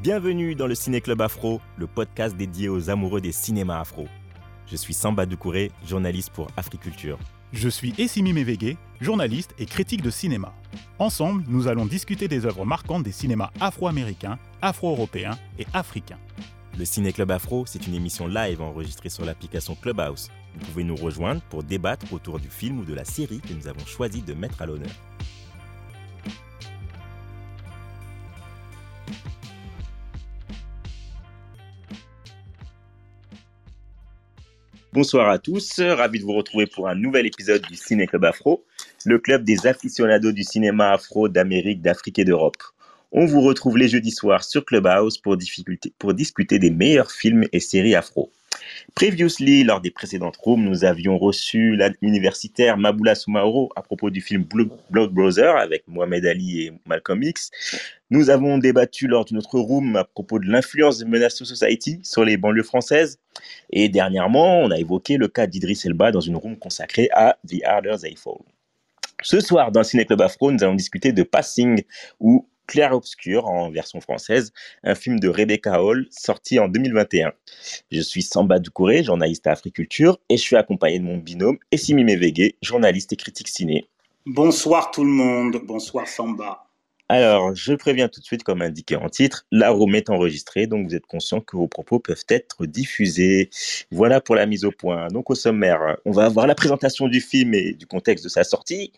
Bienvenue dans le Ciné Club Afro, le podcast dédié aux amoureux des cinémas afro. Je suis Samba Doucouré, journaliste pour Africulture. Je suis Essimi Mevege, journaliste et critique de cinéma. Ensemble, nous allons discuter des œuvres marquantes des cinémas afro-américains, afro-européens et africains. Le Ciné Club Afro, c'est une émission live enregistrée sur l'application Clubhouse. Vous pouvez nous rejoindre pour débattre autour du film ou de la série que nous avons choisi de mettre à l'honneur. Bonsoir à tous, ravi de vous retrouver pour un nouvel épisode du Ciné Club Afro, le club des aficionados du cinéma afro d'Amérique, d'Afrique et d'Europe. On vous retrouve les jeudis soirs sur Clubhouse pour, pour discuter des meilleurs films et séries afro. Previously, lors des précédentes rooms, nous avions reçu l'universitaire Maboula Soumaoro à propos du film Blood Brother avec Mohamed Ali et Malcolm X. Nous avons débattu lors d'une autre room à propos de l'influence de Menace Society sur les banlieues françaises. Et dernièrement, on a évoqué le cas d'Idriss Elba dans une room consacrée à The Harder They Fall. Ce soir, dans Ciné Club Afro, nous allons discuter de Passing, ou Clair Obscur en version française, un film de Rebecca Hall sorti en 2021. Je suis Samba Doucouré, journaliste à Africulture, et je suis accompagné de mon binôme Essimi Mevege, journaliste et critique ciné. Bonsoir tout le monde, bonsoir Samba. Alors, je préviens tout de suite, comme indiqué en titre, la room est enregistrée, donc vous êtes conscient que vos propos peuvent être diffusés. Voilà pour la mise au point. Donc, au sommaire, on va avoir la présentation du film et du contexte de sa sortie.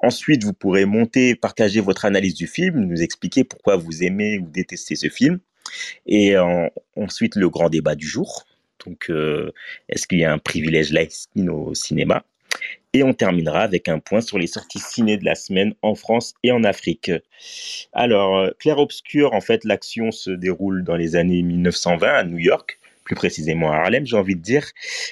Ensuite, vous pourrez monter, partager votre analyse du film, nous expliquer pourquoi vous aimez ou détestez ce film. Et ensuite, le grand débat du jour. Donc, euh, est-ce qu'il y a un privilège laïcine au cinéma? Et on terminera avec un point sur les sorties ciné de la semaine en France et en Afrique. Alors, euh, Clair Obscur, en fait, l'action se déroule dans les années 1920 à New York, plus précisément à Harlem, j'ai envie de dire.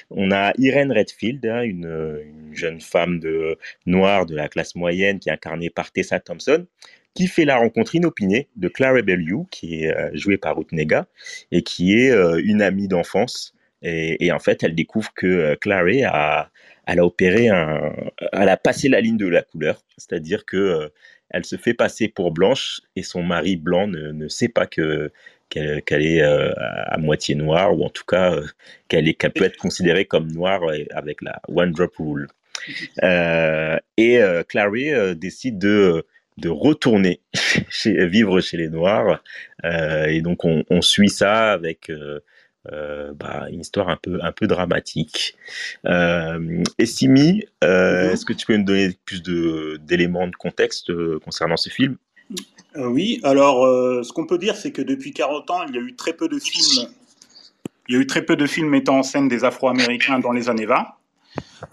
On a Irene Redfield, hein, une, jeune femme de noire de la classe moyenne qui est incarnée par Tessa Thompson, qui fait la rencontre inopinée de Clara Bellew, qui est euh, jouée par Ruth Nega, et qui est euh, une amie d'enfance. Et, et, en fait, elle découvre que Clary a, elle a opéré un, elle a passé la ligne de la couleur, c'est-à-dire que euh, elle se fait passer pour blanche et son mari blanc ne, sait pas que qu'elle est euh, à moitié noire ou en tout cas euh, qu'elle est qu'elle peut être considérée comme noire avec la one drop rule. et Clary décide de de retourner chez, vivre chez les noirs et donc on, on suit ça avec euh, bah, une histoire un peu, un peu dramatique. Euh, Simi, euh, mhm. est-ce que tu peux me donner plus d'éléments de, contexte euh, concernant ce film? Oui, alors ce qu'on peut dire, c'est que depuis 40 ans, il y a eu très peu de films. Il y a eu très peu de films mettant en scène des Afro-Américains dans les années 20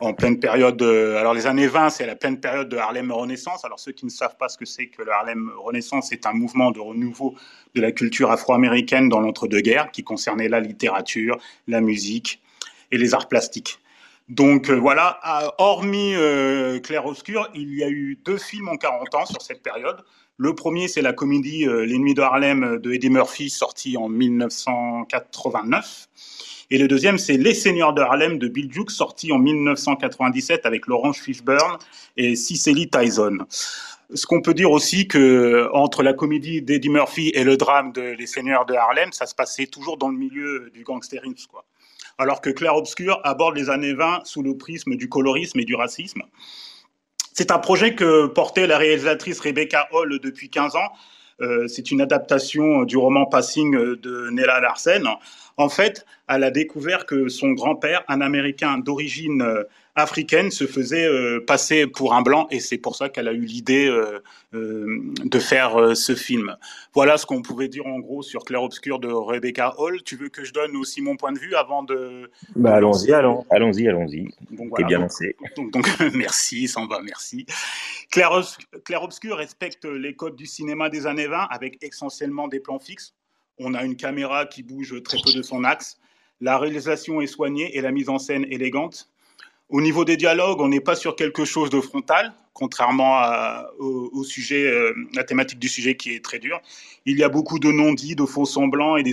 en pleine période. alors les années 20, c'est la pleine période de Harlem Renaissance. Alors ceux qui ne savent pas ce que c'est que le Harlem Renaissance, c'est un mouvement de renouveau de la culture afro-américaine dans l'entre-deux-guerres qui concernait la littérature, la musique et les arts plastiques. Donc euh, voilà, hormis euh, Clair Obscur, il y a eu deux films en 40 ans sur cette période. Le premier, c'est la comédie euh, Les Nuits de Harlem de Eddie Murphy, sortie en 1989. Et le deuxième, c'est Les Seigneurs de Harlem de Bill Duke, sorti en 1997 avec Laurence Fishburne et Cicely Tyson. Ce qu'on peut dire aussi que entre la comédie d'Eddie Murphy et le drame de Les Seigneurs de Harlem, ça se passait toujours dans le milieu du gangstérisme, quoi. Alors que Clair Obscur aborde les années 20 sous le prisme du colorisme et du racisme. C'est un projet que portait la réalisatrice Rebecca Hall depuis 15 ans. Euh, c'est une adaptation du roman Passing de Nella Larsen. En fait, elle a découvert que son grand-père, un Américain d'origine euh, africaine, se faisait euh, passer pour un blanc, et c'est pour ça qu'elle a eu l'idée euh, de faire ce film. Voilà ce qu'on pouvait dire en gros sur Clair Obscur de Rebecca Hall. Tu veux que je donne aussi mon point de vue avant de... Bah, allons-y, allons, allons-y, allons-y. T'es bien lancé. Donc, merci, va, merci. Clair, Clair Obscur respecte les codes du cinéma des années 20 avec essentiellement des plans fixes on a une caméra qui bouge très peu de son axe. La réalisation est soignée et la mise en scène élégante. Au niveau des dialogues, on n'est pas sur quelque chose de frontal, contrairement au, sujet, euh, la thématique du sujet qui est très dure. Il y a beaucoup de non-dits, de faux semblants et des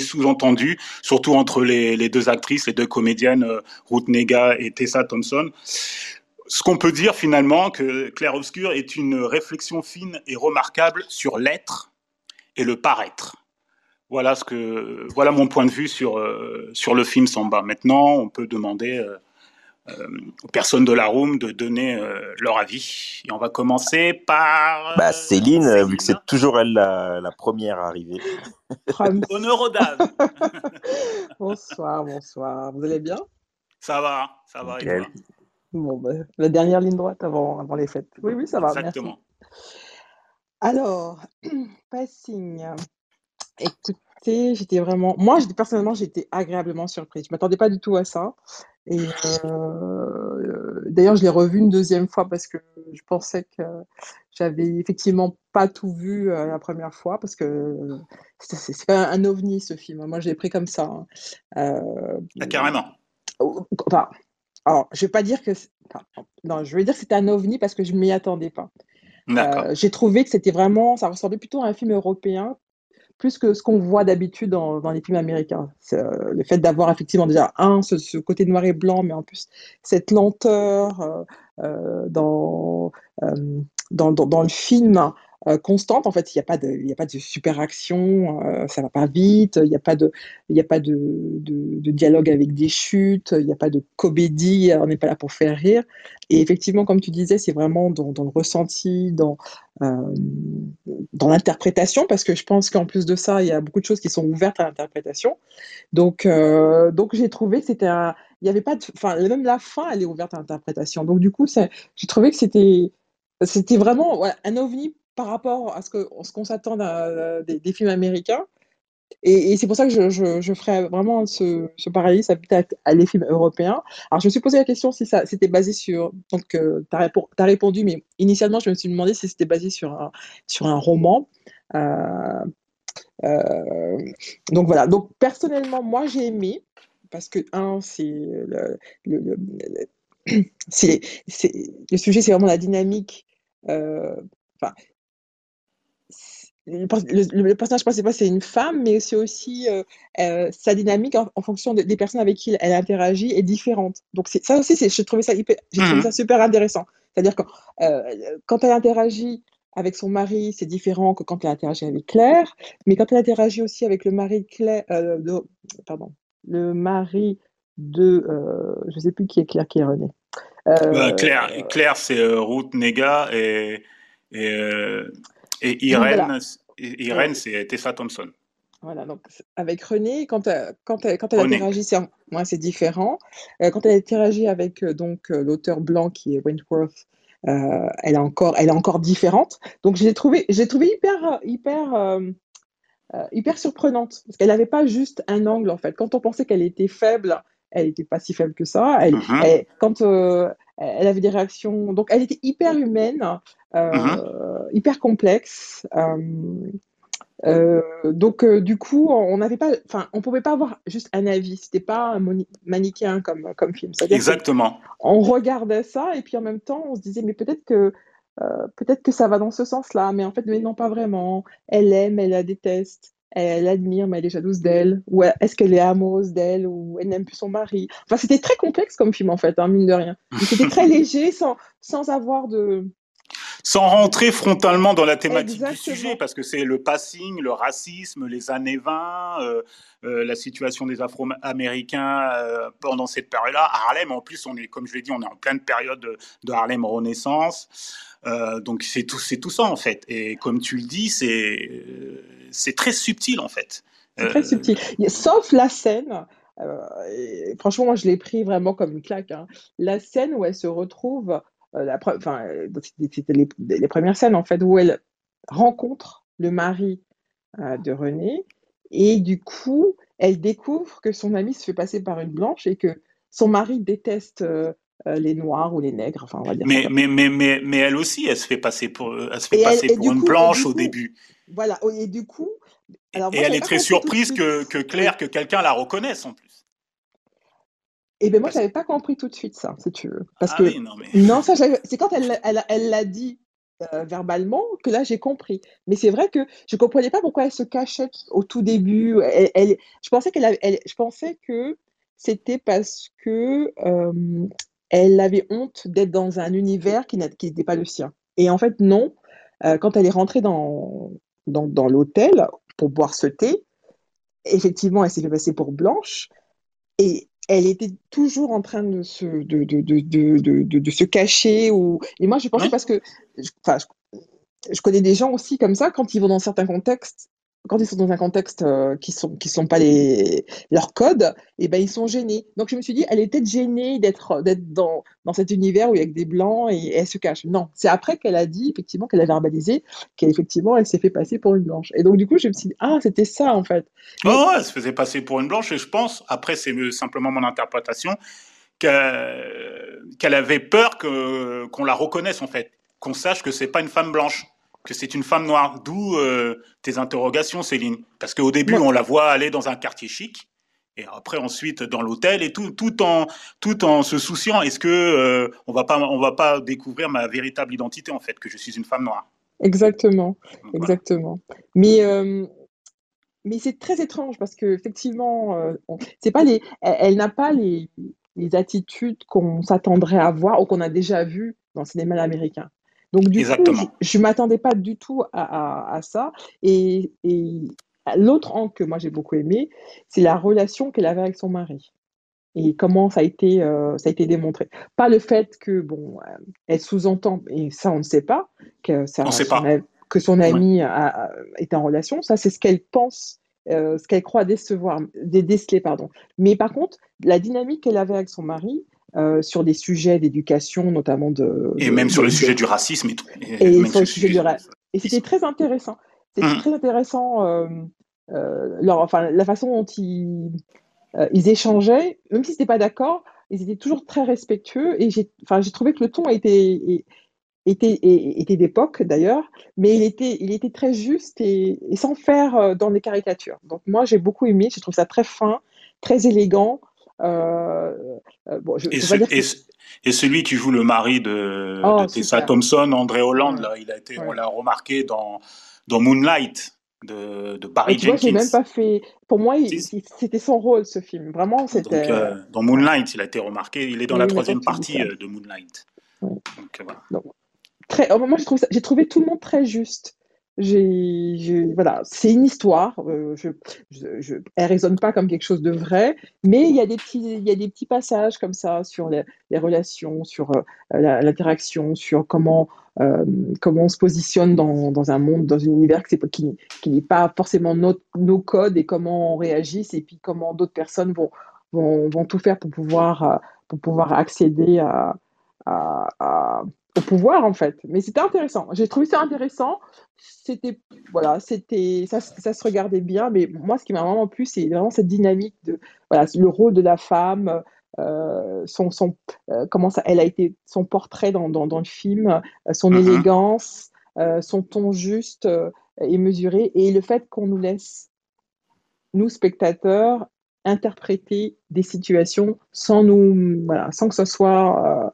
sous-entendus, surtout entre les, deux actrices, les deux comédiennes, euh, Ruth Nega et Tessa Thompson. Ce qu'on peut dire finalement, que Claire Obscur est une réflexion fine et remarquable sur l'être et le paraître. Voilà, ce que, voilà mon point de vue sur, euh, sur le film Samba. Maintenant, on peut demander euh, euh, aux personnes de la room de donner leur avis. Et on va commencer par. Bah, Céline, vu que c'est toujours elle la, la première arrivée. Honneur aux dames. bonsoir, bonsoir. Vous allez bien? Ça va, ça va. Bon, bah, la dernière ligne droite avant, avant les fêtes. Oui, oui, ça va. Exactement. Alors, passing. Écoutez, j'étais vraiment. Moi, j'étais personnellement, j'étais agréablement surprise. Je ne m'attendais pas du tout à ça. Et euh, d'ailleurs, je l'ai revu une deuxième fois parce que je pensais que j'avais effectivement pas tout vu euh, la première fois parce que c'est pas un ovni ce film. Moi, je l'ai pris comme ça. Hein. Euh, ah, carrément. Enfin, alors, je vais pas dire que. non, je vais dire que c'était un ovni parce que je m'y attendais pas. J'ai trouvé que c'était vraiment, ça ressemblait plutôt à un film européen plus que ce qu'on voit d'habitude dans, les films américains. Euh, le fait d'avoir effectivement déjà un, ce, côté noir et blanc, mais en plus cette lenteur euh, euh, dans, dans, le film euh, constante. En fait, il n'y a pas de, il a pas de super action, euh, ça va pas vite, il n'y a pas de, il a pas de, de, dialogue avec des chutes, il n'y a pas de comédie, on n'est pas là pour faire rire. Et effectivement, comme tu disais, c'est vraiment dans, dans, le ressenti, dans, euh, dans l'interprétation, parce que je pense qu'en plus de ça, il y a beaucoup de choses qui sont ouvertes à l'interprétation. Donc, donc j'ai trouvé que c'était un, il y avait pas de, enfin, même la fin, elle est ouverte à l'interprétation. Donc, du coup, j'ai trouvé que c'était, c'était vraiment un ovni par rapport à ce qu'on ce s'attend des, des, films américains. Et, c'est pour ça que je, je, vraiment ce, ce peut-être à les films européens. Alors, je me suis posé la question si ça c'était basé sur. Donc, euh, tu as, répondu, mais initialement, je me suis demandé si c'était basé sur un, sur un roman. Euh, euh, donc, voilà. Donc, personnellement, moi, j'ai aimé, parce que, un, c'est le, le, le, le sujet, c'est vraiment la dynamique. Enfin, le, personnage principal, c'est une femme, mais c'est aussi euh, euh, sa dynamique en, fonction des personnes avec qui elle interagit est différente. Donc ça aussi, j'ai trouvé ça, hyper, trouvé ça mhm. super intéressant. C'est-à-dire que euh, quand elle interagit avec son mari, c'est différent que quand elle interagit avec Claire, mais quand elle interagit aussi avec le mari de Claire, de, pardon, le mari de, je ne sais plus qui est Claire, qui est René. Claire, Claire c'est Ruth Nega et, et et Irène, Irène c'est Tessa Thompson. Voilà, donc avec René, quand, euh, quand, elle, quand elle interagit, c'est différent. Euh, quand elle interagit avec euh, donc l'auteur blanc qui est Wentworth, elle est encore, elle est encore différente. Donc j'ai trouvé, trouvé hyper, hyper, hyper surprenante parce qu'elle n'avait pas juste un angle en fait. Quand on pensait qu'elle était faible, elle n'était pas si faible que ça. Elle, mm-hmm. quand elle avait des réactions, donc elle était hyper humaine. Euh, mhm. hyper complexe. Euh, euh, donc du coup, on n'avait pas, enfin, on pouvait pas avoir juste un avis. C'était pas un manichéen comme comme film. Exactement. On regardait ça et puis en même temps, on se disait mais peut-être que peut-être que ça va dans ce sens-là, mais en fait, non, pas vraiment. Elle aime, elle la déteste. Elle, admire, mais elle est jalouse d'elle. Ou est-ce qu'elle est amoureuse d'elle ou elle n'aime plus son mari? Enfin, c'était très complexe comme film en fait, hein, mine de rien. C'était très léger, sans sans avoir de sans rentrer frontalement dans la thématique du sujet, parce que c'est le passing, le racisme, les années 20, euh, euh, la situation des Afro-Américains euh, pendant cette période-là. Harlem, en plus, on est, comme je l'ai dit, on est en pleine période de, Harlem Renaissance. donc c'est tout, c'est tout ça en fait. Et comme tu le dis, c'est c'est très subtil en fait. C'est très subtil. Sauf la scène. franchement, moi, je l'ai pris vraiment comme une claque. Hein. La scène où elle se retrouve euh, enfin, euh, c'était les, premières scènes en fait où elle rencontre le mari euh, de René et du coup elle découvre que son amie se fait passer par une blanche et que son mari déteste les noirs ou les nègres, enfin on va dire. Mais, mais, mais, mais, mais, elle aussi, elle se fait passer pour, elle se fait passer pour une blanche au début. Voilà, et du coup. Alors, et elle est très surprise que, que Claire, que quelqu'un la reconnaisse en plus. Et ben moi, je n'avais pas compris tout de suite ça, si tu veux. Parce ah que, non, mais... non, ça, c'est quand elle l'a elle, elle dit euh, verbalement que là, j'ai compris. Mais c'est vrai que je ne comprenais pas pourquoi elle se cachait au tout début. Elle, je, pensais qu'elle je pensais que c'était parce que euh, elle avait honte d'être dans un univers qui n'était pas le sien. Et en fait, non. Euh, quand elle est rentrée dans, dans, dans l'hôtel pour boire ce thé. Effectivement, elle s'est fait passer pour Blanche. Et elle était toujours en train de se, de, de, de, de se cacher. Ou... Et moi, je pensais parce que enfin, je connais des gens aussi comme ça, quand ils vont dans certains contextes, quand ils sont dans un contexte euh, qui sont qui sont pas les leurs codes, et eh ben ils sont gênés. Donc je me suis dit, elle est peut-être gênée d'être dans dans cet univers où il y a que des blancs et, elle se cache. Non, c'est après qu'elle a dit effectivement qu'elle a verbalisé qu'effectivement elle s'est fait passer pour une blanche. Et donc du coup je me suis dit ah c'était ça en fait. Oh, elle se faisait passer pour une blanche et je pense après c'est simplement mon interprétation qu'elle avait peur qu'on la reconnaisse en fait, qu'on sache que c'est pas une femme blanche que c'est une femme noire. D'où euh, tes interrogations, Céline. Parce qu'au début, on la voit aller dans un quartier chic, et après ensuite dans l'hôtel, et tout, tout, en, tout en se souciant, est-ce que euh, on va pas, on va pas découvrir ma véritable identité en fait, que je suis une femme noire? Exactement, exactement. Mais euh, mais c'est très étrange parce que effectivement, c'est pas les, elle, n'a pas les, les attitudes qu'on s'attendrait à voir ou qu'on a déjà vues dans le cinéma américain. Donc, du coup, je ne m'attendais pas du tout à, ça. Et, l'autre angle que moi j'ai beaucoup aimé, c'est la relation qu'elle avait avec son mari. Et comment ça a été, euh, ça a été démontré. Pas le fait que, bon, euh, elle sous-entend, et ça on ne sait pas, que, ça, son, que son ami est en relation. Ça, c'est ce qu'elle pense euh, ce qu'elle croit décevoir, déceler, pardon. Mais par contre, la dynamique qu'elle avait avec son mari, euh, sur des sujets d'éducation, notamment de. Et même sur le sujet du racisme et tout. Et, sur le sujet du racisme. Et c'était très intéressant. C'était hum. très intéressant, euh, euh, leur, enfin, la façon dont ils, ils échangeaient, même s'ils n'étaient pas d'accord, ils étaient toujours très respectueux. Et j'ai enfin, trouvé que le ton était, était, était d'époque d'ailleurs, mais il était, il était très juste et, et sans faire dans les caricatures. Donc moi, j'ai beaucoup aimé, je trouve ça très fin, très élégant. Euh, euh, bon, je, et, et, celui qui joue le mari de, oh, Tessa Thompson, André Hollande, là, il a été, on l'a remarqué dans, dans Moonlight. De, de Barry Jenkins. Vois, même pas fait. Pour moi, c'était son rôle, ce film. Vraiment, c'était. Euh, dans Moonlight, il a été remarqué. Il est dans la troisième partie de Moonlight. Donc, voilà. Donc, très... Oh, moi, j'ai trouvé tout le monde très juste. C'est une histoire. Euh, je, elle résonne pas comme quelque chose de vrai, mais il y a des petits, passages comme ça sur les, relations, sur euh, l'interaction, sur comment euh, comment on se positionne dans, un monde, dans un univers qui, n'est pas forcément nos, codes et comment on réagit, et puis comment d'autres personnes vont, tout faire pour pouvoir, pouvoir accéder à au pouvoir en fait. Mais c'était intéressant. J'ai trouvé ça intéressant. C'était voilà, c'était ça, ça, se regardait bien. Mais moi, ce qui m'a vraiment plu, c'est vraiment cette dynamique de voilà le rôle de la femme, euh, son, son euh, comment ça, elle a été son portrait dans, dans, dans le film, euh, son mm-hmm. élégance, son ton juste et mesuré, et le fait qu'on nous laisse nous spectateurs interpréter des situations sans nous voilà, sans que ce soit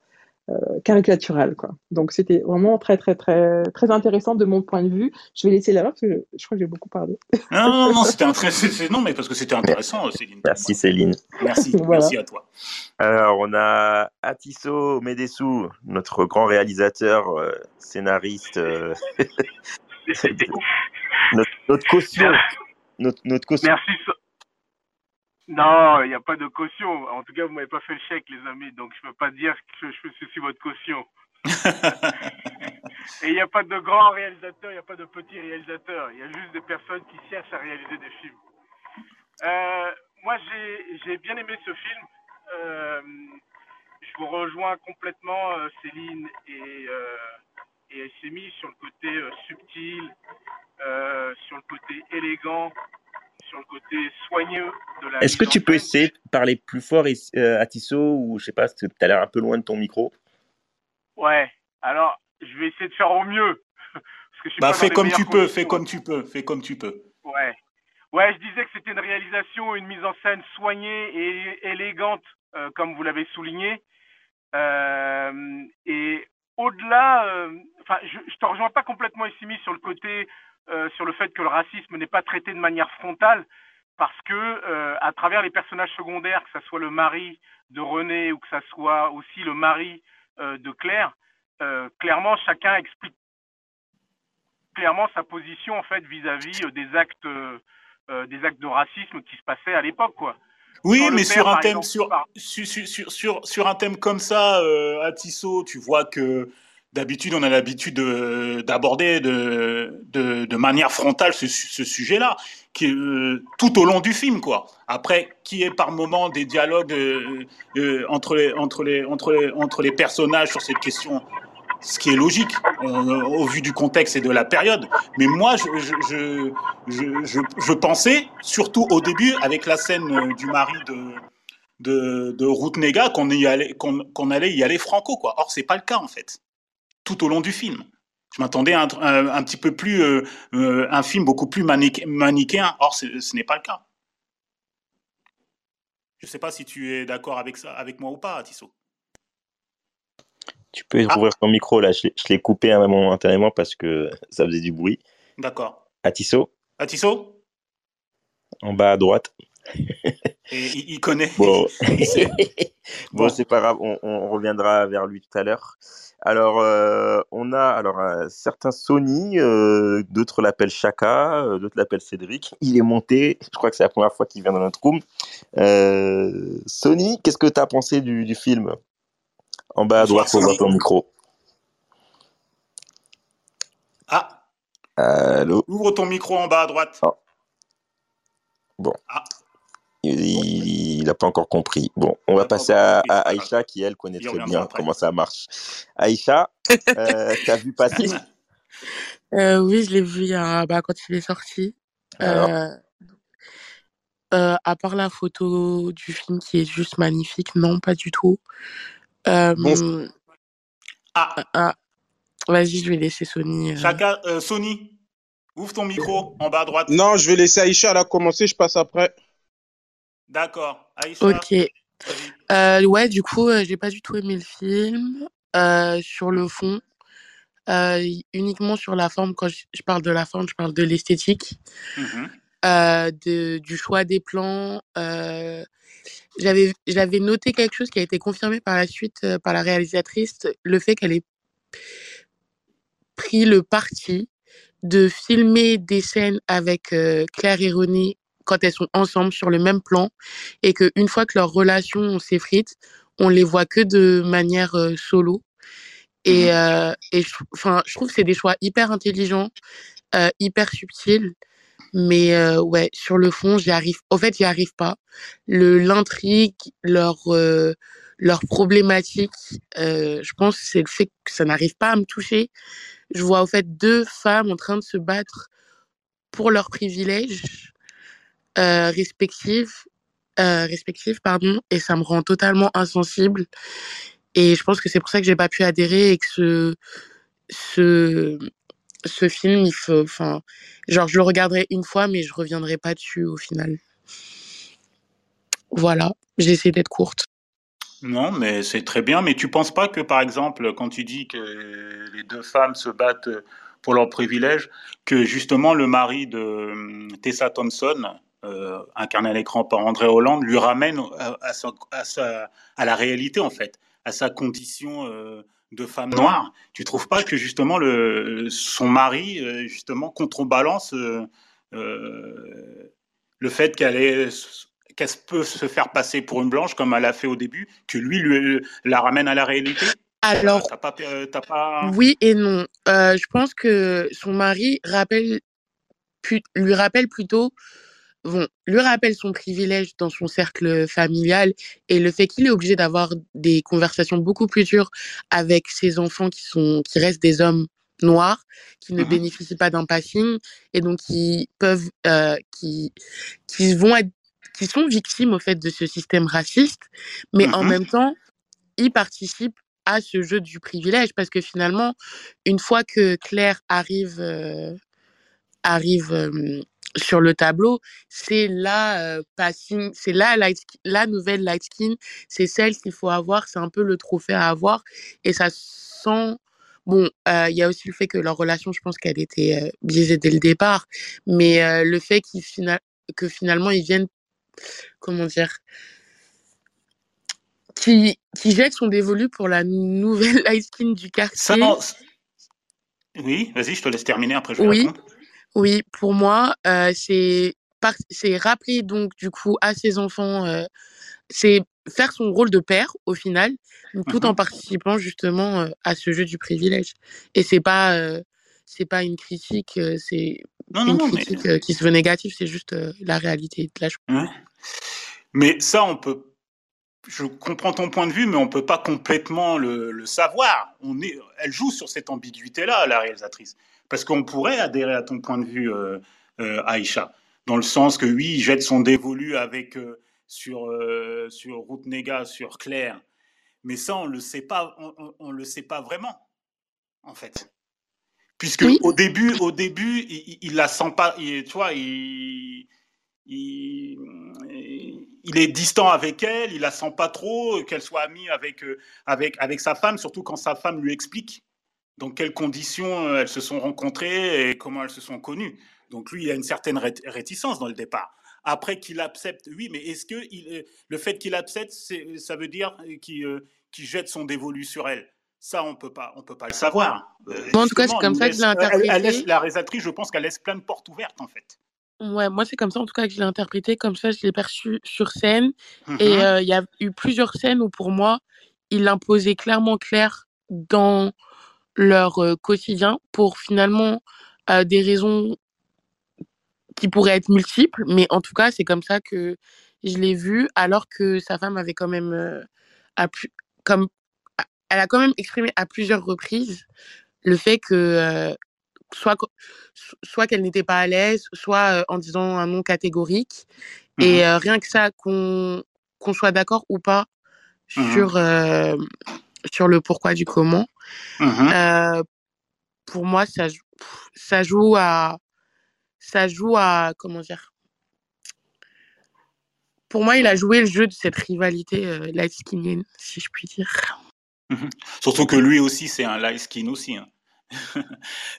euh, caricatural quoi. Donc c'était vraiment très très très très intéressant de mon point de vue. Je vais laisser la main parce que je, crois que j'ai beaucoup parlé. Non non non, c'était non mais parce que c'était intéressant Céline. Merci Céline. Merci merci à toi. Alors on a Atisso Medessou, notre grand réalisateur, euh, scénariste, euh, notre, notre, caution. Notre, notre caution. Merci. Non, il n'y a pas de caution. En tout cas, vous m'avez pas fait le chèque, les amis, donc je peux pas dire que je, suis votre caution. Et il n'y a pas de grands réalisateurs, il n'y a pas de petits réalisateurs. Il y a juste des personnes qui cherchent à réaliser des films. Euh, moi, j'ai bien aimé ce film. Euh, je vous rejoins complètement, euh, Céline et, et Semi, sur le côté subtil, sur le côté élégant, sur le côté soigneux de la. Est-ce que tu peux essayer de parler plus fort euh, à Tissot ou je sais pas, tu as l'air un peu loin de ton micro Ouais, alors je vais essayer de faire au mieux. Parce que je suis bah, fais comme tu peux, fais comme tu peux, fais comme tu peux. Ouais. Ouais, je disais que c'était une réalisation, une mise en scène soignée et élégante, euh, comme vous l'avez souligné. Euh, et au-delà, enfin, je, je te rejoins pas complètement ici mis sur le côté euh, sur le fait que le racisme n'est pas traité de manière frontale parce que euh, à travers les personnages secondaires, que ce soit le mari de René ou que ce soit aussi le mari euh, de Claire, clairement chacun explique clairement sa position en fait vis-à-vis des actes des actes de racisme qui se passaient à l'époque, quoi. Oui, mais sur un thème sur, sur, sur, sur, un thème comme ça, à Tissot, tu vois que d'habitude, on a l'habitude d'aborder de, manière frontale ce, sujet-là, euh, tout au long du film, quoi. Après, qui est par moment des dialogues euh, euh, entre, les, personnages sur cette question, ce qui est logique au vu du contexte et de la période. Mais moi, je, pensais, surtout au début, avec la scène du mari de, de, de Ruth Nega, qu'on allait, qu'on allait y aller franco, quoi. Or, c'est pas le cas, en fait tout au long du film. Je m'attendais à un, petit peu plus, euh, euh, un film beaucoup plus manichéen. Or, ce n'est pas le cas. Je ne sais pas si tu es d'accord avec ça, avec moi ou pas, Tissot. Tu peux ah. ouvrir ton micro là. Je l'ai coupé un moment intérieurement parce que ça faisait du bruit. D'accord. À Tissot. À Tissot? En bas à droite. Et il, connaît. Bon, bon, c'est pas grave. on, reviendra vers lui tout à l'heure. Alors, euh, on a alors euh, certains Sony, euh, d'autres l'appellent Chaka, d'autres l'appellent Cédric. Il est monté, je crois que c'est la première fois qu'il vient dans notre room. Sony, qu'est-ce que tu as pensé du, film? En bas à droite pour voir ton micro. Ah Allô? Ouvre ton micro en bas à droite. Ah. Bon. Ah il n'a pas encore compris. Bon, on va passer à, Aïcha qui, elle, connaît très bien comment ça marche. Aïcha, euh, tu as vu passer? Euh, Oui, je l'ai vu bah, quand il est sorti. Euh, à part la photo du film qui est juste magnifique, non, pas du tout. Ah. ah. Vas-y, je vais laisser Sony. Chacun, Sony, ouvre ton micro en bas à droite. Non, je vais laisser Aïcha, elle a commencé, je passe après. D'accord. Aïcha. Ok. Euh, ouais, du coup, euh, j'ai pas du tout aimé le film. Euh, sur le fond, uniquement sur la forme, quand je, parle de la forme, je parle de l'esthétique, mmh de, du choix des plans. j'avais, j'avais noté quelque chose qui a été confirmé par la suite par la réalisatrice, le fait qu'elle ait pris le parti de filmer des scènes avec Claire René quand elles sont ensemble sur le même plan et qu'une fois que leur relation s'effrite, on les voit que de manière solo. Et, mmh et enfin, je trouve que c'est des choix hyper intelligents, hyper subtils. Mais ouais, sur le fond, j'y arrive. Au fait, j'y arrive pas. Le l'intrigue, leur leur problématique, je pense c'est le fait que ça n'arrive pas à me toucher. Je vois au fait deux femmes en train de se battre pour leurs privilèges euh, respectives, euh, pardon, et ça me rend totalement insensible. Et je pense que c'est pour ça que j'ai pas pu adhérer et que ce, ce, ce film, il faut, enfin, genre, je le regarderai une fois, mais je reviendrai pas dessus au final. Voilà, j'ai essayé d'être courte. Non, mais c'est très bien. Mais tu penses pas que, par exemple, quand tu dis que les deux femmes se battent pour leurs privilèges, que justement le mari de hum, Tessa Thompson, euh, incarné à l'écran par André Hollande, lui ramène à, sa, à, la réalité, en fait, à sa condition euh, de femme noire. Tu trouves pas que justement le, son mari, euh, justement, contrebalance le fait qu'elle est qu'elle peut se faire passer pour une blanche comme elle a fait au début, que lui, lui la ramène à la réalité? Alors, pas, pas... oui et non. je pense que son mari rappelle, lui rappelle plutôt bon, lui rappelle son privilège dans son cercle familial et le fait qu'il est obligé d'avoir des conversations beaucoup plus dures avec ses enfants qui sont qui restent des hommes noirs qui ne mmh bénéficient pas d'un passing et donc qui peuvent euh, qui qui vont être qui sont victimes au fait de ce système raciste mais en mmh même temps ils participent à ce jeu du privilège parce que finalement une fois que Claire arrive euh, arrive sur le tableau, c'est la passing, c'est la la nouvelle light skin, c'est celle qu'il faut avoir, c'est un peu le trophée à avoir et ça sent bon, il y a aussi le fait que leur relation, je pense qu'elle était biaisée dès le départ, mais le fait qu'ils que finalement ils viennent comment dire qui, qui jette son dévolu pour la nouvelle light skin du quartier. Oui, vas-y, je te laisse terminer, après je oui. Oui, pour moi, euh, c'est c'est rappeler donc du coup à ses enfants, euh, c'est faire son rôle de père au final, tout en mmh participant justement euh, à ce jeu du privilège. Et c'est pas c'est pas une critique, c'est une critique qui se veut négative, c'est juste la réalité de la chose. Mais ça, on peut. Je comprends ton point de vue, mais on peut pas complètement le, le savoir. On est, elle joue sur cette ambiguïté-là, la réalisatrice. Parce qu'on pourrait adhérer à ton point de vue, euh, euh, Aïcha, dans le sens que oui, il jette son dévolu avec euh, sur sur Route Nega, sur Claire, mais ça on le sait pas, on, le sait pas vraiment, en fait, puisque au début, au début, il, il, la sent pas, il, tu vois, il, il, il, est distant avec elle, il la sent pas trop, qu'elle soit amie avec, avec, avec sa femme, surtout quand sa femme lui explique dans quelles conditions euh, elles se sont rencontrées et comment elles se sont connues. Donc lui, il a une certaine réticence dans le départ. Après qu'il accepte, oui, mais est-ce que il, le fait qu'il accepte, ça veut dire qu'il euh, jette son dévolu sur elle? Ça, on peut pas, on peut pas le savoir. en tout cas, c'est comme ça que je l'ai interprété. la réalisatrice, je pense qu'elle laisse plein de portes ouvertes, en fait. Ouais, moi, c'est comme ça, en tout cas, que je l'ai interprété. Comme ça, je l'ai perçu sur scène. Et mmh euh, il y a eu plusieurs scènes où, pour moi, il imposait clairement clair dans leur quotidien pour finalement des raisons qui pourraient être multiples, mais en tout cas, c'est comme ça que je l'ai vu, alors que sa femme avait quand même, comme, elle a quand même exprimé à plusieurs reprises le fait que soit, soit qu'elle n'était pas à l'aise, soit en disant un nom catégorique. Mmh Et rien que ça, qu'on qu'on soit d'accord ou pas mmh sur, sur le pourquoi du comment. Mmh euh, pour moi, ça, ça joue à. Ça joue à. Comment dire Pour moi, il a joué le jeu de cette rivalité euh, light skinienne, si je puis dire. Mmh Surtout que lui aussi, c'est un light skin aussi. Hein.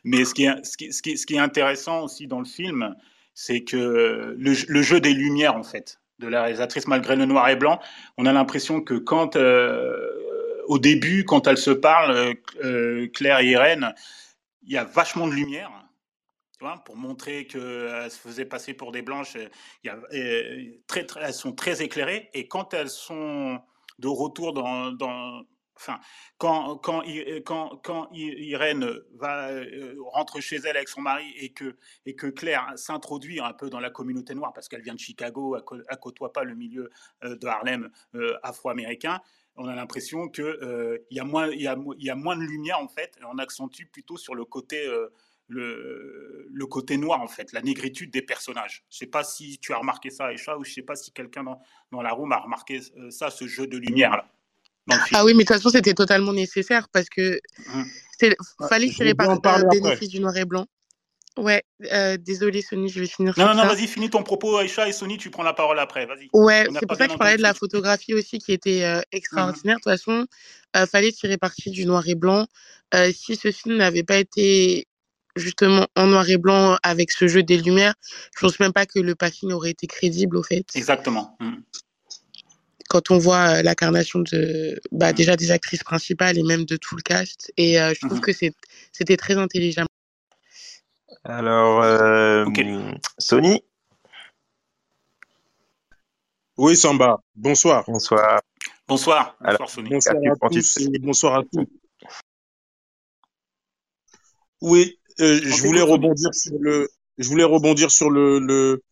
Mais ce qui, est, ce, qui, ce, qui, ce qui, est, intéressant aussi dans le film, c'est que le, le, jeu des lumières, en fait, de la réalisatrice, malgré le noir et blanc, on a l'impression que quand euh, au début, quand elles se parlent, euh, euh, Claire et Irène, il y a vachement de lumière. Pour montrer qu'elles se faisaient passer pour des blanches, y a, elles sont très éclairées. Et quand elles sont de retour dans, dans enfin, quand, quand, quand, quand, Irène va rentre chez elle avec son mari et que, et que Claire s'introduit un peu dans la communauté noire parce qu'elle vient de Chicago, elle, côtoie pas le milieu de Harlem afro-américain, on a l'impression qu'il euh, y, a moins, y, a, y a moins de lumière en fait, et on accentue plutôt sur le côté, euh, le, le, côté noir en fait, la négritude des personnages. Je sais pas si tu as remarqué ça, Aïcha, ou je sais pas si quelqu'un dans, dans, la room a remarqué euh, ça, ce jeu de lumière là. Ah oui, mais de toute façon, c'était totalement nécessaire parce que mmh. fallait tirer par le bénéfice du noir et blanc. Ouais, euh, désolé Sony, je vais finir. Non, non, non, vas-y, finis ton propos, Aïcha, et Sony, tu prends la parole après, vas-y. Ouais, c'est pour ça que je parlais de la photographie aussi qui était euh, extraordinaire. De toute façon, euh, fallait tirer parti du noir et blanc. Euh, si ce film n'avait pas été justement en noir et blanc avec ce jeu des lumières, je pense même pas que le passing aurait été crédible au fait. Exactement. Mmh. Quand on voit euh, l'incarnation de bah, mmh. déjà des actrices principales et même de tout le cast, et je trouve que c'était très intelligent. Alors, euh, Sony Oui, Samba. Bonsoir. Bonsoir. Bonsoir. Bonsoir, Sony. Bonsoir à tous et bonsoir à tous. Oui, euh, je voulais rebondir sur le, je voulais rebondir sur le, le,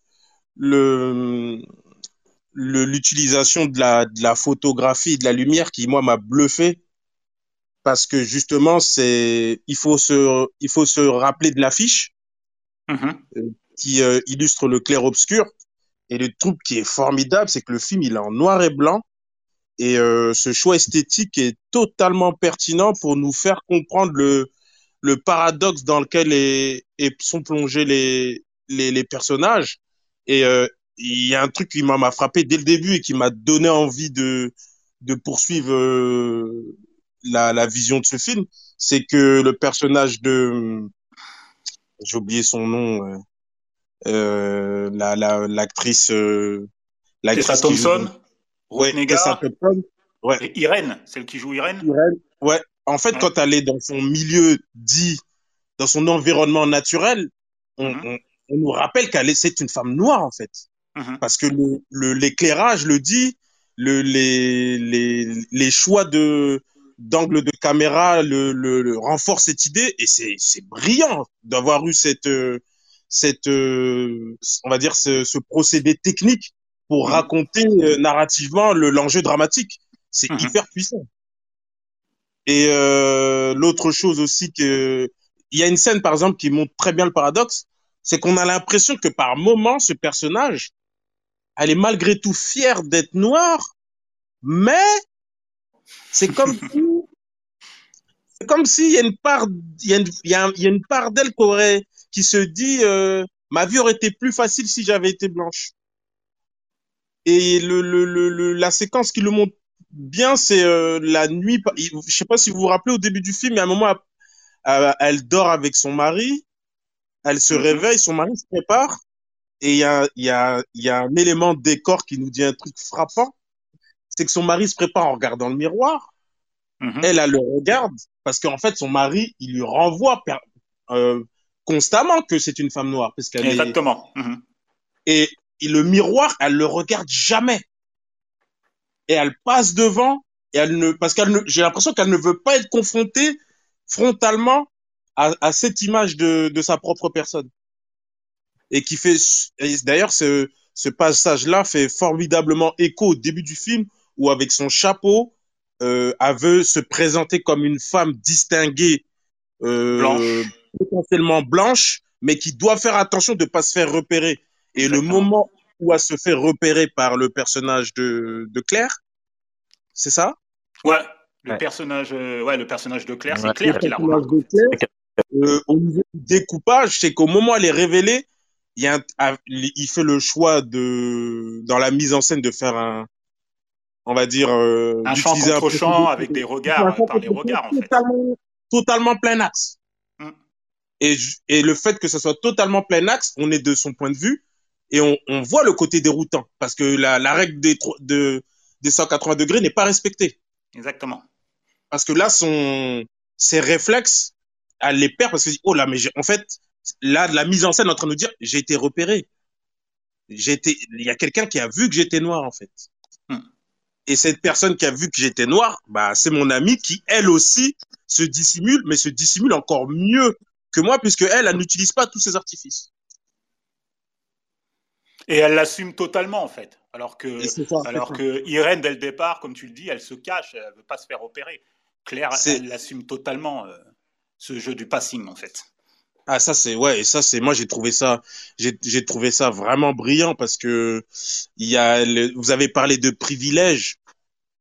le, l'utilisation de la, de la photographie, de la lumière qui, moi, m'a bluffé parce que justement, c'est, il faut se, il faut se rappeler de l'affiche Mm-hmm. Euh, qui euh, illustre le clair-obscur. Et le truc qui est formidable, c'est que le film, il est en noir et blanc. Et euh, ce choix esthétique est totalement pertinent pour nous faire comprendre le, le paradoxe dans lequel sont plongés les, les, les personnages. Et il y a un truc qui m'a frappé dès le début et qui m'a donné envie de, de poursuivre la, la vision de ce film, c'est que le personnage de j'ai oublié son nom, euh, euh la l'actrice, la, euh, l'actrice Thompson, ouais, Tessa Thompson, ouais, Irène, celle qui joue Irène. Irène, ouais. En fait, quand elle est dans son milieu dit, dans son environnement naturel, on, mm-hmm. nous rappelle qu'elle est, une femme noire en fait, mm-hmm. parce que l'éclairage le, dit, le, les, les, les choix de d'angle de caméra le, le, renforcent cette idée et c'est c'est brillant d'avoir eu cette cette on va dire ce, ce procédé technique pour mm-hmm. raconter euh, narrativement le l'enjeu dramatique. C'est hyper puissant. Et euh, l'autre chose aussi que il y a une scène par exemple qui montre très bien le paradoxe, c'est qu'on a l'impression que par moment ce personnage, elle est malgré tout fière d'être noire, mais c'est comme si c'est comme s'il y a une part il y a une, il y a, il y a une part d'elle qui aurait qui se dit euh, ma vie aurait été plus facile si j'avais été blanche. Et le, le, le, la séquence qui le montre bien, c'est euh, la nuit. Je sais pas si vous vous rappelez au début du film, mais à un moment, elle dort avec son mari, elle se mhm. réveille, son mari se prépare, et il y a, y, a, y a un élément décor qui nous dit un truc frappant, c'est que son mari se prépare en regardant le miroir, mhm. elle, elle le regarde, parce qu'en fait, son mari, il lui renvoie euh, constamment que c'est une femme noire. Parce qu'elle Exactement. Mhm. Et, et le miroir, elle le regarde jamais et elle passe devant et elle ne parce qu'elle j'ai l'impression qu'elle ne veut pas être confrontée frontalement à, à cette image de, de sa propre personne et qui fait d'ailleurs ce ce passage là fait formidablement écho au début du film où avec son chapeau euh, elle veut se présenter comme une femme distinguée euh, blanche. potentiellement blanche mais qui doit faire attention de pas se faire repérer et le moment où elle se fait repérer par le personnage de, de Claire. C'est ça? Ouais, le personnage, euh, ouais, le personnage de Claire, c'est Claire qui la remarque. Euh, au niveau du découpage, c'est qu'au moment où elle est révélée, il, y a un, il fait le choix de, dans la mise en scène, de faire un, on va dire, euh, un chant contre chant avec des regards, par les regards, en fait. Totalement, totalement plein axe. Mm. Et, et le fait que ce soit totalement plein axe, on est de son point de vue, et on, on, voit le côté déroutant parce que la, la règle des, de, des 180 degrés n'est pas respectée. Exactement. Parce que là, son, ses réflexes, elle les perd parce que oh là, mais en fait, là, la mise en scène est en train de nous dire, j'ai été repéré. J'ai été, il y a quelqu'un qui a vu que j'étais noir en fait. Et cette personne qui a vu que j'étais noir, bah, c'est mon amie qui, elle aussi, se dissimule, mais se dissimule encore mieux que moi puisque elle, elle n'utilise pas tous ces artifices. Et elle l'assume totalement, en fait. Alors que, alors que Irène, dès le départ, comme tu le dis, elle se cache, elle ne veut pas se faire opérer. Claire, elle l'assume totalement, euh, ce jeu du passing, en fait. Ah, ça, c'est, ouais, et ça, c'est, moi, j'ai trouvé ça, j'ai trouvé ça vraiment brillant parce que il y a, vous avez parlé de privilèges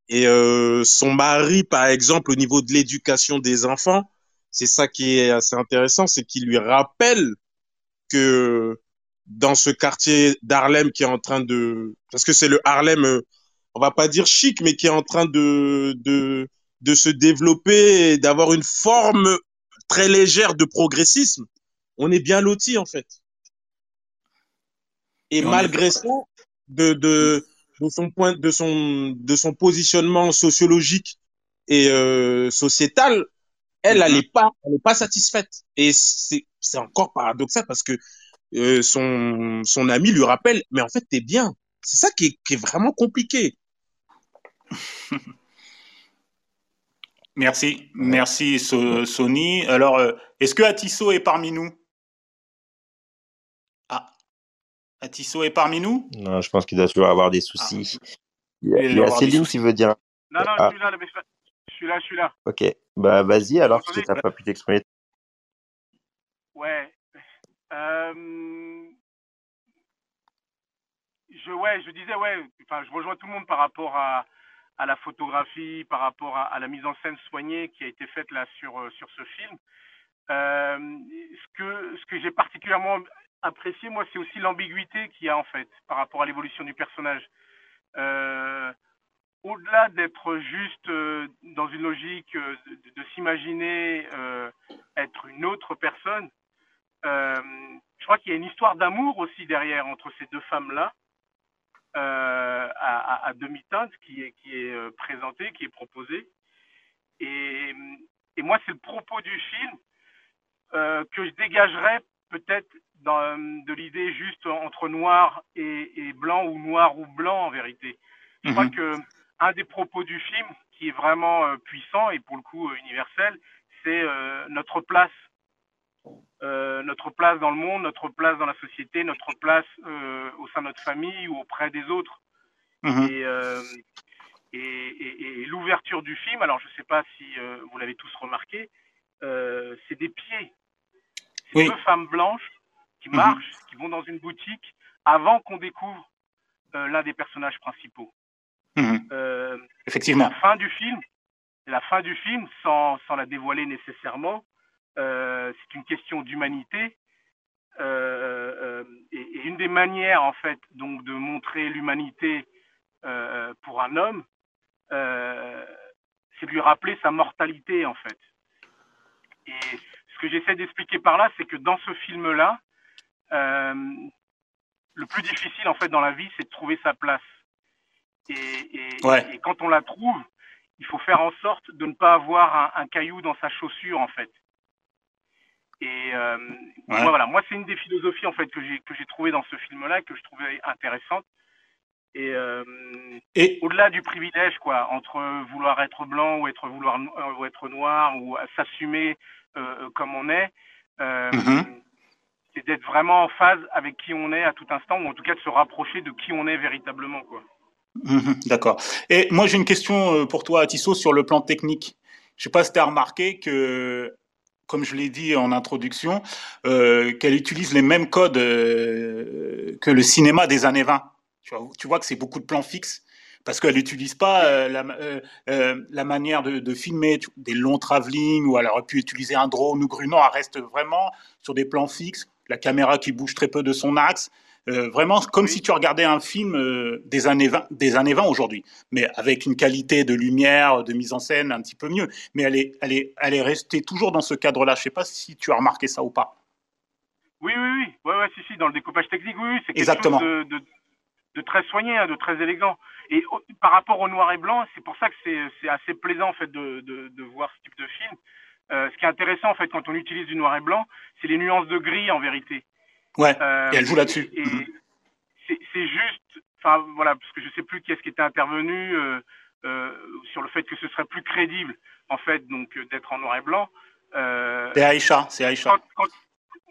et euh, son mari, par exemple, au niveau de l'éducation des enfants, c'est ça qui est assez intéressant, c'est qu'il lui rappelle que dans ce quartier d'Harlem qui est en train de, parce que c'est le Harlem, euh, on va pas dire chic, mais qui est en train de, de, de se développer et d'avoir une forme très légère de progressisme, on est bien loti en fait. Et, malgré ça, de, de, de son point, de son, de son positionnement sociologique et euh, sociétal, elle, elle n'est mm-hmm. pas, elle est pas satisfaite. Et c'est, c'est encore paradoxal parce que euh, son, son ami lui rappelle, mais en fait, t'es bien. C'est ça qui est, qui est, vraiment compliqué. merci, merci Sony. Alors, euh, est-ce que Atisso est parmi nous? Ah, Atisso est parmi nous? Non, je pense qu'il doit toujours avoir des soucis. Ah. Il y a, Céline qui veut dire. Non, non, ah. je suis là, je suis là, je suis là. Ok, bah vas-y alors, si tu n'as pas pu t'exprimer. Ouais, euh, je, ouais, je disais, ouais, enfin, je rejoins tout le monde par rapport à, à la photographie, par rapport à, la mise en scène soignée qui a été faite là sur, euh, sur ce film. Euh, ce que, ce que j'ai particulièrement apprécié, moi, c'est aussi l'ambiguïté qu'il y a en fait par rapport à l'évolution du personnage. Euh, au-delà d'être juste dans une logique de, s'imaginer être une autre personne, je crois qu'il y a une histoire d'amour aussi derrière entre ces deux femmes-là, euh, à, à, demi-teinte, qui est, qui est euh, présentée, qui est proposée. Et, et moi, c'est le propos du film. que je dégagerais peut-être de l'idée juste entre noir et, blanc ou noir ou blanc en vérité. Je crois mhm. que un des propos du film qui est vraiment puissant et pour le coup universel, c'est notre place euh, notre place dans le monde, notre place dans la société, notre place euh, au sein de notre famille ou auprès des autres. Mhm. Euh, et, et, et, l'ouverture du film, alors je ne sais pas si vous l'avez tous remarqué, c'est des pieds. C'est deux femmes blanches qui mhm. marchent, qui vont dans une boutique avant qu'on découvre l'un des personnages principaux. Mhm. Effectivement. La fin du film, la fin du film, sans, sans la dévoiler nécessairement, c'est une question d'humanité. Euh, euh, et, une des manières, en fait, donc, de montrer l'humanité pour un homme, c'est de lui rappeler sa mortalité, en fait. Et ce que j'essaie d'expliquer par là, c'est que dans ce film-là, le plus difficile, en fait, dans la vie, c'est de trouver sa place. Et, et, quand on la trouve, il faut faire en sorte de ne pas avoir un, un, caillou dans sa chaussure, en fait. Et euh, moi, voilà, moi c'est une des philosophies en fait que j'ai que j'ai trouvé dans ce film-là que je trouvais intéressante. Et, euh, et... au-delà du privilège, quoi, entre vouloir être blanc ou être vouloir ou être noir ou s'assumer euh, comme on est, mm-hmm. c'est d'être vraiment en phase avec qui on est à tout instant, ou en tout cas de se rapprocher de qui on est véritablement, quoi. Mm-hmm. D'accord. Et moi j'ai une question pour toi, Tissot, sur le plan technique. Je sais pas si tu as remarqué que comme je l'ai dit en introduction, euh, qu'elle utilise les mêmes codes euh, que le cinéma des années 20. Tu vois, que c'est beaucoup de plans fixes parce qu'elle n'utilise pas euh, la, manière de, filmer des longs travelling ou elle aurait pu utiliser un drone ou grue. elle reste vraiment sur des plans fixes, la caméra qui bouge très peu de son axe. Euh, vraiment comme si tu regardais un film euh, des années 20, des années 20 aujourd'hui, mais avec une qualité de lumière, de mise en scène un petit peu mieux. Mais elle est, elle est, elle est restée toujours dans ce cadre-là. Je sais pas si tu as remarqué ça ou pas. Oui, oui, oui, ouais, ouais, si, si, dans le découpage technique, oui, oui c'est quelque chose de, de, de, très soigné, hein, de très élégant. Et par rapport au noir et blanc, c'est pour ça que c'est assez plaisant en fait de, de, voir ce type de film. Euh, ce qui est intéressant en fait quand on utilise du noir et blanc, c'est les nuances de gris en vérité. Ouais, et elle joue là-dessus. Mhm. C'est juste, enfin voilà, parce que je sais plus qui est-ce qui était intervenu euh, euh, sur le fait que ce serait plus crédible, en fait, donc euh, d'être en noir et blanc. Euh, c'est Aïcha, c'est Aïcha.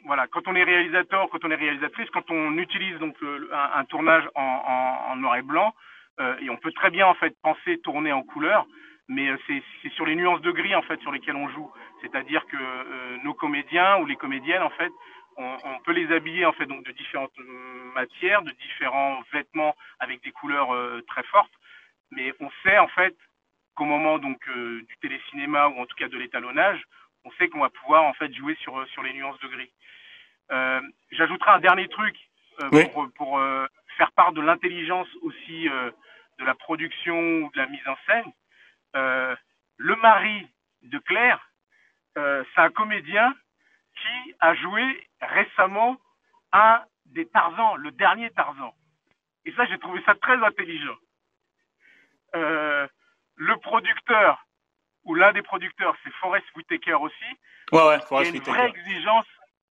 voilà, quand on est réalisateur, quand on est réalisatrice, quand on utilise donc un, un, tournage en, en, en, noir et blanc, euh, et on peut très bien en fait penser tourner en couleur, mais c'est sur les nuances de gris en fait sur lesquelles on joue. C'est-à-dire que nos comédiens ou les comédiennes en fait on, peut les habiller en fait donc de différentes matières, de différents vêtements avec des couleurs euh, très fortes, mais on sait en fait qu'au moment donc euh, du télécinéma ou en tout cas de l'étalonnage, on sait qu'on va pouvoir en fait jouer sur sur les nuances de gris. Euh, J'ajouterai un dernier truc euh, pour, pour faire part de l'intelligence aussi de la production ou de la mise en scène. le mari de Claire, c'est un comédien qui a joué récemment un des Tarzans, le dernier Tarzan. Et ça, j'ai trouvé ça très intelligent. Euh, le producteur, ou l'un des producteurs, c'est Forrest Whitaker aussi. Ouais, ouais, Forrest il y a une vraie exigence,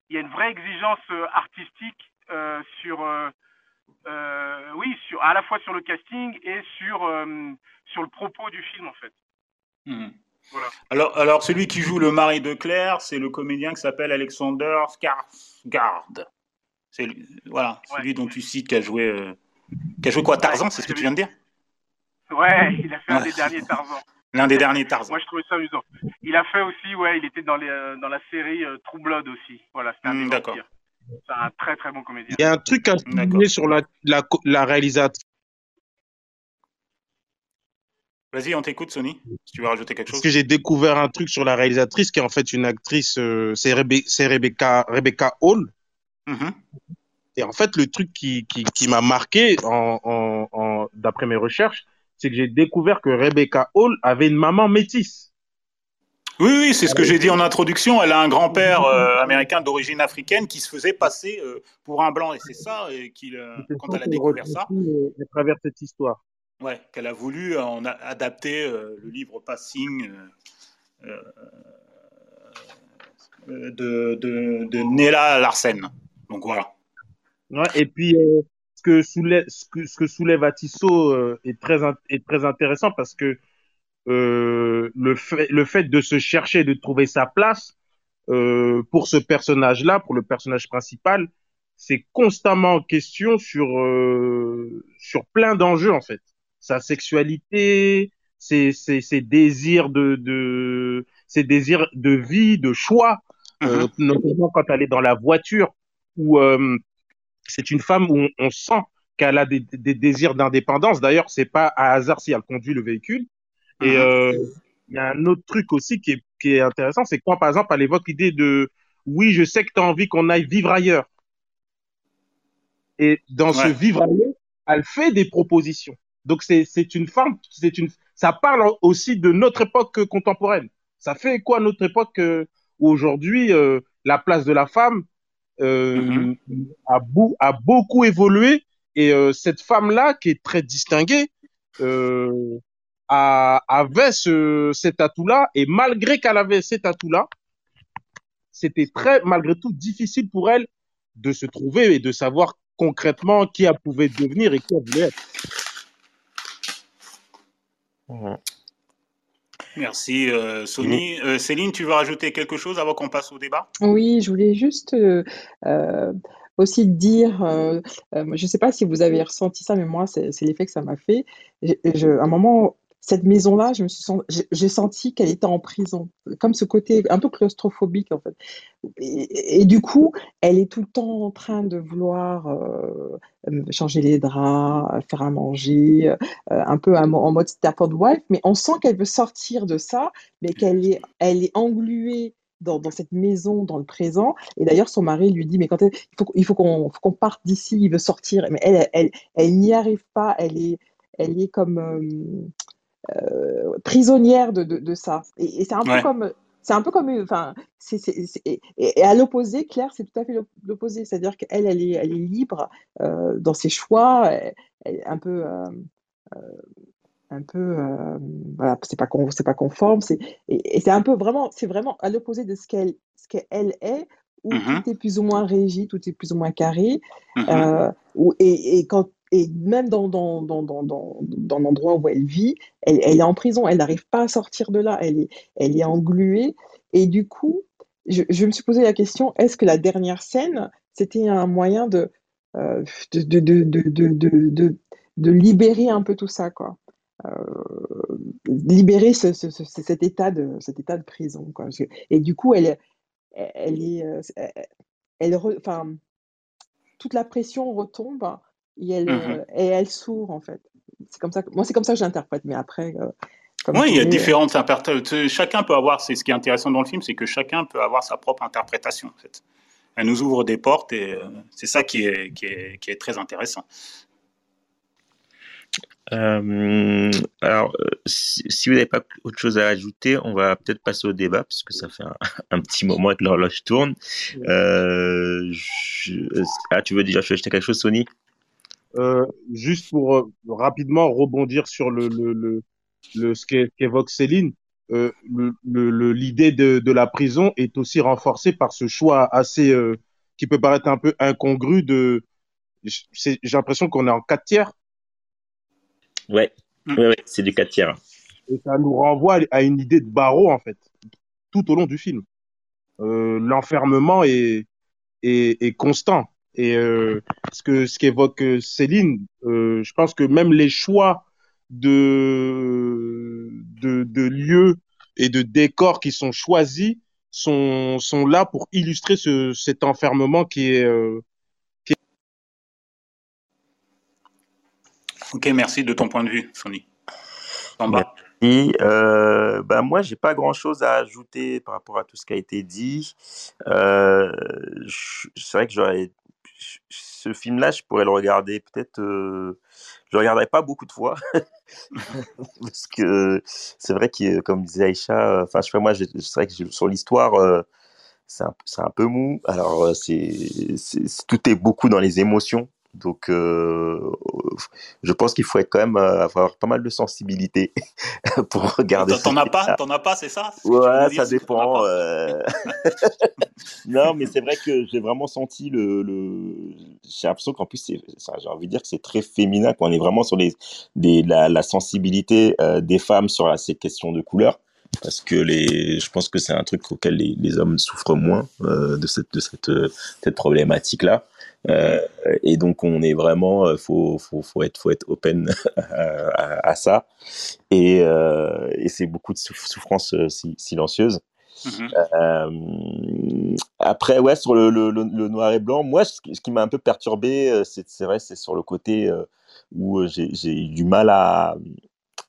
il y a une vraie exigence euh, artistique euh, sur, euh, oui, sur, à la fois sur le casting et sur, sur le propos du film en fait. Mmh. Alors, alors, celui qui joue le mari de Claire, c'est le comédien qui s'appelle Alexander Skarsgård. C'est voilà, celui dont tu cites qui a joué, euh, qui a joué quoi, Tarzan, c'est ce que tu viens de dire? Ouais, il a fait un des derniers Tarzan. L'un des derniers Tarzan. Moi, je trouvais ça amusant. Il a fait aussi, ouais, il était dans, les, euh, dans la série euh, True Blood aussi. Voilà, c'était un mmh, D'accord. C'est un très très bon comédien. Il y a un truc à souligner sur la, la, la réalisatrice Vas-y, on t'écoute, Sony, si tu veux rajouter quelque chose. Parce que j'ai découvert un truc sur la réalisatrice qui est en fait une actrice, euh, c'est Rebecca, Rebecca Hall. Mm-hmm. Et en fait, le truc qui, qui, qui m'a marqué, en, en, en d'après mes recherches, c'est que j'ai découvert que Rebecca Hall avait une maman métisse. Oui, oui, c'est ce que j'ai dit en introduction. Elle a un grand-père euh, américain d'origine africaine qui se faisait passer euh, pour un blanc. Et c'est ça, et qu'il, quand elle a découvert ça. À travers cette histoire. Ouais, qu'elle a voulu en adapter euh, le livre Passing. Euh, euh, de, de, de Nella Larsen. Donc voilà. et puis, ce, que soulève, ce, que, ce que soulève Atisso est, très, est très intéressant parce que le, fait, le fait de se chercher, de trouver sa place, euh, pour ce personnage-là, pour le personnage principal, c'est constamment en question sur euh, sur plein d'enjeux en fait. Sa sexualité, ses, ses, ses désirs de, de ses désirs de vie, de choix, euh, mm-hmm. notamment quand elle est dans la voiture où euh, c'est une femme où on, sent qu'elle a des, des désirs d'indépendance. D'ailleurs, c'est pas à hasard si elle conduit le véhicule. Et mm-hmm. il y a un autre truc aussi qui est qui est intéressant, c'est quand, par exemple, elle évoque l'idée de oui, je sais que tu as envie qu'on aille vivre ailleurs. Et dans ce vivre ailleurs, elle fait des propositions. Donc c'est c'est une forme, c'est une, ça parle aussi de notre époque contemporaine. Ça fait quoi notre époque euh, où aujourd'hui euh, la place de la femme euh, mm-hmm. a, a beaucoup évolué et cette femme là qui est très distinguée avait ce, cet atout-là, et malgré qu'elle avait cet atout-là, c'était très, malgré tout, difficile pour elle de se trouver et de savoir concrètement qui elle pouvait devenir et qui elle voulait être. Merci euh, Sony. Euh, Céline, tu veux rajouter quelque chose avant qu'on passe au débat? Oui, je voulais juste euh, aussi dire, je ne sais pas si vous avez ressenti ça, mais moi, c'est l'effet que ça m'a fait. Je, à un moment, cette maison-là, j'ai senti qu'elle était en prison, comme ce côté un peu claustrophobique en fait. Et, du coup, elle est tout le temps en train de vouloir euh, changer les draps, faire à manger, euh, un peu en mode Stafford Wife, mais on sent qu'elle veut sortir de ça, mais qu'elle est, elle engluée dans, cette maison, dans le présent. Et d'ailleurs, son mari lui dit, mais quand il faut, il faut qu'on parte d'ici, il veut sortir. Mais elle, elle, elle, n'y arrive pas. Elle est, elle comme, euh, prisonnière de, de, ça. Et, c'est un peu comme c'est un peu comme enfin c'est, et, à l'opposé Claire c'est tout à fait l'opposé c'est-à-dire qu'elle elle est elle est libre euh, dans ses choix elle, est un peu euh, un peu voilà c'est pas c'est pas conforme c'est et, c'est un peu vraiment c'est vraiment à l'opposé de ce qu'elle ce qu'elle est où mm-hmm. tout est plus ou moins régi tout est plus ou moins carré mm-hmm. et, et, quand et même dans, dans, dans, dans, dans l'endroit où elle vit, elle, elle, est en prison, elle n'arrive pas à sortir de là, elle est, elle est engluée. Et du coup, je, me suis posé la question, est-ce que la dernière scène, c'était un moyen de, euh, de, de, de, de, libérer un peu tout ça, quoi euh, libérer ce, ce, cet, état de, cet état de prison. Quoi. Et du coup, elle, elle est... Elle, elle, enfin, toute la pression retombe et elle, mmh euh, et elle s'ouvre en fait. C'est comme ça que, moi, c'est comme ça que j'interprète, mais après. Euh, oui, il y a différentes interprétations. Chacun peut avoir, c'est ce qui est intéressant dans le film, c'est que chacun peut avoir sa propre interprétation. En fait. Elle nous ouvre des portes et euh, c'est ça qui est, qui, est, qui est, très intéressant. alors, si, vous n'avez pas autre chose à ajouter, on va peut-être passer au débat, parce que ça fait un, petit moment que l'horloge tourne. ah, tu veux déjà ajouter quelque chose, Sony? Euh, juste pour euh, rapidement rebondir sur le, le, le, le ce qu'évoque Céline, euh, l'idée de, de la prison est aussi renforcée par ce choix assez euh, qui peut paraître un peu incongru de j'ai l'impression qu'on est en 4 tiers. Ouais, ouais, ouais c'est du 4 tiers. Et ça nous renvoie à une idée de barreau en fait, tout au long du film. Euh, L'enfermement est, est, est constant. Et euh, ce que ce qu'évoque euh, Céline, euh, je pense que même les choix de, de, de lieux et de décors qui sont choisis sont, sont là pour illustrer ce, cet enfermement qui est, euh, qui est... Ok, merci de ton point de vue, Sonny. En bas. Et euh, bah moi, j'ai pas grand-chose à ajouter par rapport à tout ce qui a été dit. Euh, c'est vrai que j'aurais ce film-là, je pourrais le regarder peut-être. Euh, je le regarderai pas beaucoup de fois parce que c'est vrai que, comme disait Aïcha, enfin, je sais moi, que sur l'histoire, euh, c'est un, un, peu mou. Alors, euh, c'est tout est beaucoup dans les émotions. Donc, euh, je pense qu'il faut quand même euh, avoir pas mal de sensibilité pour regarder. T'en as pas, t'en as pas, c'est ça? Ouais, ça dépend. Euh. non, mais c'est vrai que j'ai vraiment senti le. le... J'ai l'impression qu'en plus, j'ai envie de dire que c'est très féminin, qu'on est vraiment sur les, la, la sensibilité des femmes sur ces questions de couleur parce que les, je pense que c'est un truc auquel les, les hommes souffrent moins euh, de cette, de cette, cette problématique-là. Euh, et donc on est vraiment, euh, faut, faut, faut être, faut être open à, à, ça. Et, euh, et c'est beaucoup de souffrance euh, silencieuse. Mmh euh, après, ouais, sur le, le, le, noir et blanc, moi, ce qui, m'a un peu perturbé, c'est vrai, c'est sur le côté où j'ai eu du mal à,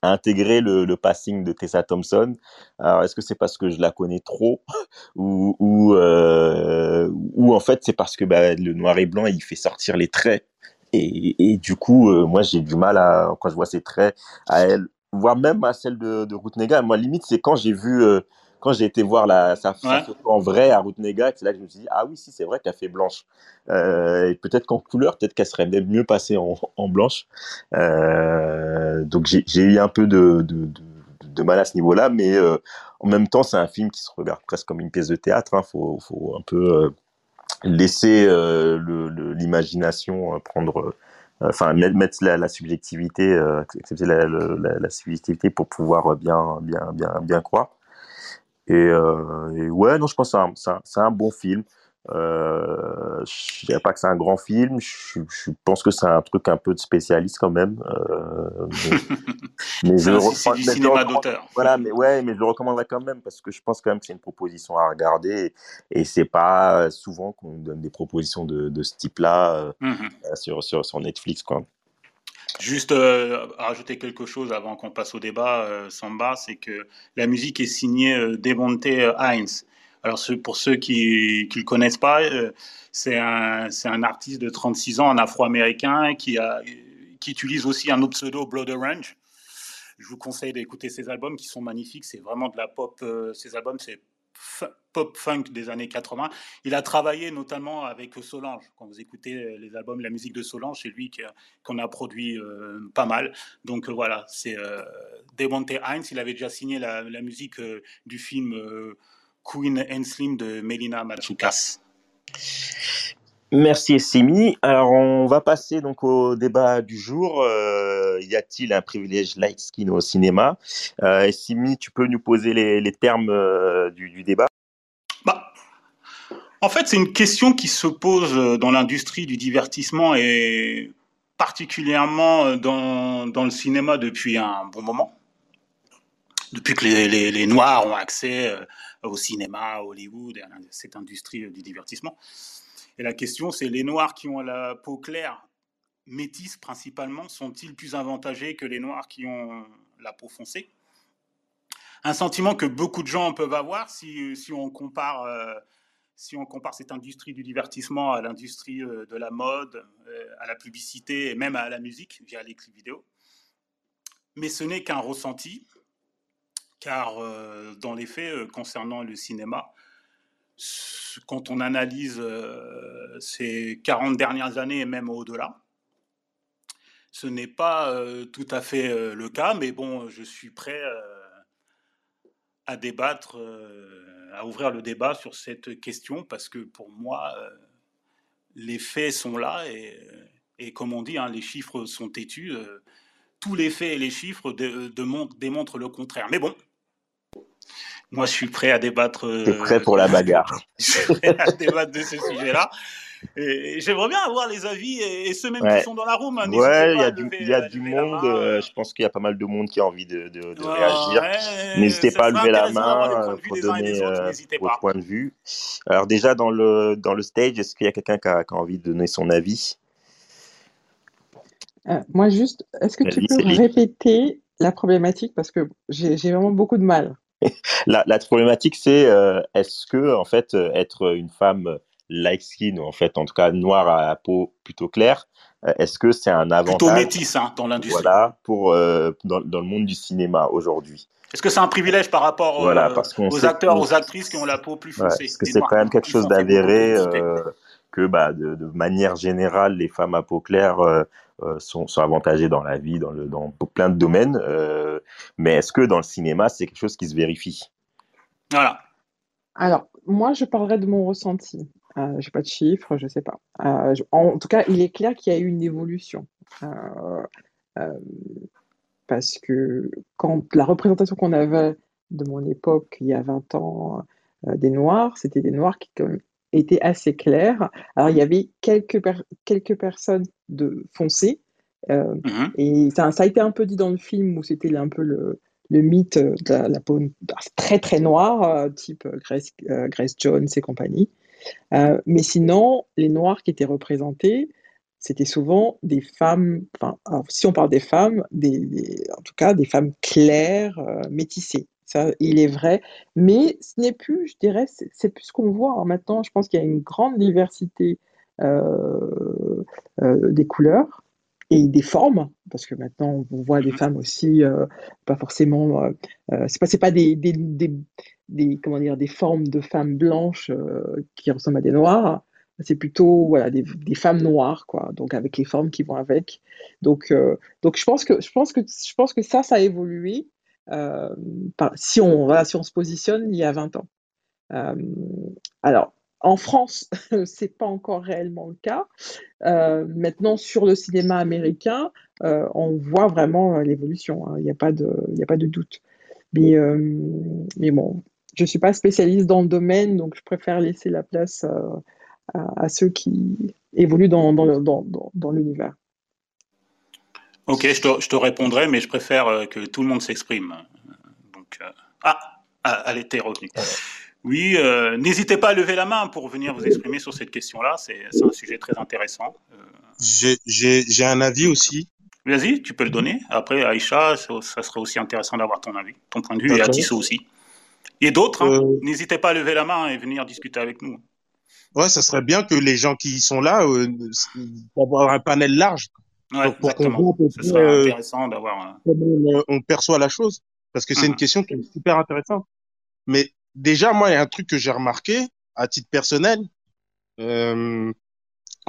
intégrer le, le, passing de Tessa Thompson. Alors, est-ce que c'est parce que je la connais trop ou, ou, euh, ou en fait c'est parce que bah, le noir et blanc il fait sortir les traits et, et du coup euh, moi j'ai du mal à quand je vois ces traits à elle, voire même à celle de, de Ruth Nega. Moi limite c'est quand j'ai vu euh, quand j'ai été voir la, sa, photo en vrai à Ruth Nega, c'est là que je me suis dit, ah oui, si, c'est vrai qu'elle fait blanche. Euh, et peut-être qu'en couleur, peut-être qu'elle serait mieux passée en, en blanche. Euh, donc j'ai eu un peu de, de, de, de mal à ce niveau-là, mais euh, en même temps, c'est un film qui se regarde presque comme une pièce de théâtre. Il hein. faut, faut, un peu euh, laisser euh, l'imagination prendre enfin mettre la, la subjectivité accepter la, la, la, subjectivité pour pouvoir bien bien bien bien croire et, euh, et, ouais, non, je pense que c'est un, un, un, bon film. Euh, je dirais pas que c'est un grand film. Je, je pense que c'est un truc un peu de spécialiste quand même. Euh, mais, mais je le recommande. cinéma d'auteur. Voilà, mais ouais, mais je le recommanderais quand même parce que je pense quand même que c'est une proposition à regarder et, c'est pas souvent qu'on donne des propositions de, de ce type-là euh, mm -hmm. sur, sur, sur Netflix, quoi. Juste euh, rajouter quelque chose avant qu'on passe au débat, euh, Samba, c'est que la musique est signée euh, Devonte Heinz. Alors pour ceux qui ne le connaissent pas, euh, c'est un, artiste de 36 ans, un afro-américain qui, utilise aussi un autre pseudo, Blood Orange. Je vous conseille d'écouter ses albums qui sont magnifiques. C'est vraiment de la pop. Euh, ces albums, c'est pop funk des années 80. Il a travaillé notamment avec Solange. Quand vous écoutez euh, les albums, la musique de Solange, c'est lui qu'on a produit euh, pas mal. Donc euh, voilà, c'est euh, Devonte Heinz. Il avait déjà signé la, musique du film Queen and Slim de Melina Matsoukas. Merci Essimi. Alors on va passer donc au débat du jour. Euh, y a-t-il un privilège light skin au cinéma? Euh, tu peux nous poser les, termes euh, du, débat? Bah, En fait, c'est une question qui se pose dans l'industrie du divertissement et particulièrement dans, dans, le cinéma depuis un bon moment. Depuis que les, Noirs ont accès euh, au cinéma, à Hollywood, à cette industrie du divertissement. Et la question, c'est les Noirs qui ont la peau claire, métisse principalement, sont-ils plus avantagés que les Noirs qui ont la peau foncée? Un sentiment que beaucoup de gens peuvent avoir si, on compare... Euh, si on compare cette industrie du divertissement à l'industrie euh, de la mode, euh, à la publicité et même à la musique via les clips vidéo. Mais ce n'est qu'un ressenti, car euh, dans les faits, euh, concernant le cinéma, quand on analyse euh, ces 40 dernières années et même au-delà, ce n'est pas tout à fait le cas, mais bon, je suis prêt à débattre, à ouvrir le débat sur cette question, parce que pour moi, les faits sont là, et, comme on dit, hein, les chiffres sont têtus. tous les faits et les chiffres démontrent le contraire. Mais bon, moi, je suis prêt à débattre. T'es prêt pour la bagarre. je suis prêt à débattre de ce sujet-là. Et, j'aimerais bien avoir les avis et, ceux même ouais. qui sont dans la room. Hein, ouais, il y a du, lever, y a du monde. Euh, je pense qu'il y a pas mal de monde qui a envie de, de, de réagir. Ouais, N'hésitez pas à lever la main pour donner euh, votre point de vue. Alors déjà dans le dans le stage, est-ce qu'il y a quelqu'un qui, qui a, envie de donner son avis? Euh, Moi juste, est-ce que tu peux répéter la problématique? Parce que j'ai vraiment beaucoup de mal. la, la, problématique, c'est euh, est-ce que en fait euh, être une femme light skin ou en fait en tout cas noire à la peau plutôt claire, euh, est-ce que c'est un avantage plutôt métis hein, dans l'industrie Voilà pour euh, dans, dans, le monde du cinéma aujourd'hui? Est-ce que c'est un privilège par rapport voilà, parce aux acteurs, aux actrices qui ont la peau plus foncée ouais, Parce que c'est quand même quelque chose d'avéré que bah, de, manière générale, les femmes à peau claire sont, sont, avantagées dans la vie, dans, le, dans plein de domaines. mais est-ce que dans le cinéma, c'est quelque chose qui se vérifie? Voilà. Alors, moi, je parlerai de mon ressenti. Euh, je n'ai pas de chiffres, je ne sais pas. Euh, en, tout cas, il est clair qu'il y a eu une évolution. Euh, parce que quand la représentation qu'on avait de mon époque, il y a 20 ans, des Noirs, c'était des Noirs qui étaient assez clairs. Alors, il y avait quelques, quelques personnes de foncées, mm-hmm. et ça, ça, a été un peu dit dans le film où c'était un peu le, le mythe de la, peau très très noire, euh, type euh, Grace, euh, Grace, Jones et compagnie. mais sinon, les noirs qui étaient représentés, c'était souvent des femmes, enfin, si on parle des femmes, des, en tout cas des femmes claires, métissées. Ça, il est vrai. Mais ce n'est plus, je dirais, c'est plus ce qu'on voit. Hein. Maintenant, je pense qu'il y a une grande diversité des couleurs et des formes, parce que maintenant on voit des mmh femmes aussi, euh, pas forcément, euh, euh, c'est pas, pas des, des, des, des, comment dire, des formes de femmes blanches qui ressemblent à des noirs, c'est plutôt voilà, des, des, femmes noires, quoi, donc avec les formes qui vont avec. Donc, donc je, pense que, je, pense que, je pense que ça, ça a évolué si, on, voilà, si on se positionne il y a 20 ans. alors, en France, c'est pas encore réellement le cas. Euh, maintenant, sur le cinéma américain, euh, on voit vraiment euh, l'évolution. Hein. Il n'y a, pas de, a pas de doute. Mais, mais bon, je ne suis pas spécialiste dans le domaine, donc je préfère laisser la place à, ceux qui évoluent dans, dans, dans, l'univers. Ok, je te, je te, répondrai, mais je préfère que tout le monde s'exprime. Donc, ah, ah, elle était revenue. Oui, euh, n'hésitez pas à lever la main pour venir vous exprimer sur cette question-là. C'est un sujet très intéressant. Euh, j'ai un avis aussi. Vas-y, tu peux le donner. Après, Aïcha, ça, serait aussi intéressant d'avoir ton avis, ton point de vue, et Atisso aussi. Et d'autres, hein. euh, n'hésitez pas à lever la main et venir discuter avec nous. Ouais, ça serait bien que les gens qui sont là, avoir un panel large. Ouais, exactement. Ce serait intéressant d'avoir. On, on, perçoit la chose, parce que c'est une hum. question qui est super intéressante. Mais déjà, moi, il y a un truc que j'ai remarqué à titre personnel. Euh,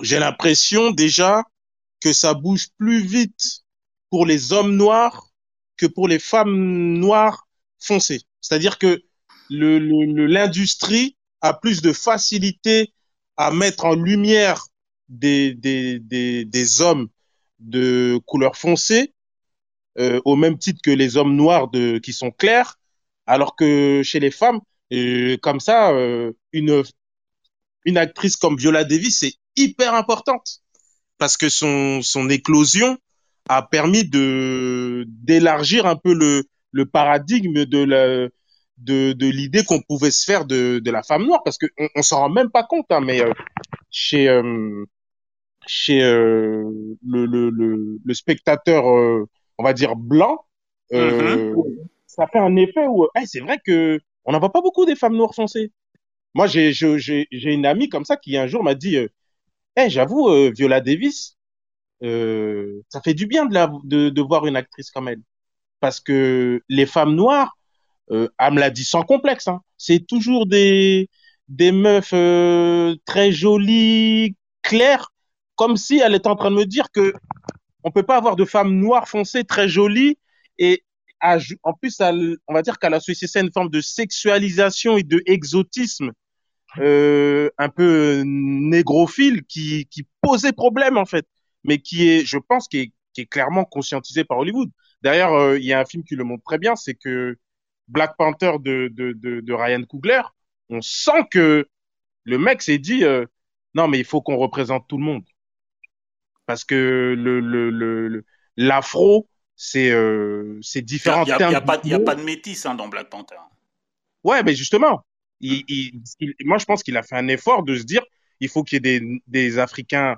j'ai l'impression déjà que ça bouge plus vite pour les hommes noirs que pour les femmes noires foncées. C'est-à-dire que l'industrie le, a plus de facilité à mettre en lumière des, des, des, des hommes de couleur foncée, euh, au même titre que les hommes noirs qui sont clairs, alors que chez les femmes, et comme ça, euh, une, une actrice comme Viola Davis c'est hyper importante parce que son, son éclosion a permis de d'élargir un peu le, le paradigme de la de, de l'idée qu'on pouvait se faire de, de la femme noire parce que on, on s'en rend même pas compte hein, mais euh, chez euh, chez le, le, le, le, spectateur on va dire blanc mm-hmm. ça fait un effet où c'est vrai que on n'en voit pas beaucoup des femmes noires foncées. Moi, j'ai une amie comme ça qui un jour m'a dit, eh, j'avoue, euh, Viola Davis, euh, ça fait du bien de, de, voir une actrice comme elle. Parce que les femmes noires, euh, elle me l'a dit sans complexe, hein, c'est toujours des, des meufs très jolies, claires, comme si elle était en train de me dire que on peut pas avoir de femmes noires foncées très jolies et en plus, on va dire qu'elle a ça une forme de sexualisation et de exotisme euh, un peu négrophile qui, qui posait problème en fait, mais qui est, je pense, qui est, est clairement conscientisé par Hollywood. D'ailleurs, euh, il y a un film qui le montre très bien, c'est que Black Panther de, de, de, de, Ryan Coogler, on sent que le mec s'est dit euh, non mais il faut qu'on représente tout le monde parce que le le l'afro c'est euh, c'est différent. Il n'y a, a, pas, a pas de métis hein, dans Black Panther. Ouais, mais justement, il, il, moi je pense qu'il a fait un effort de se dire il faut qu'il y ait des, des Africains,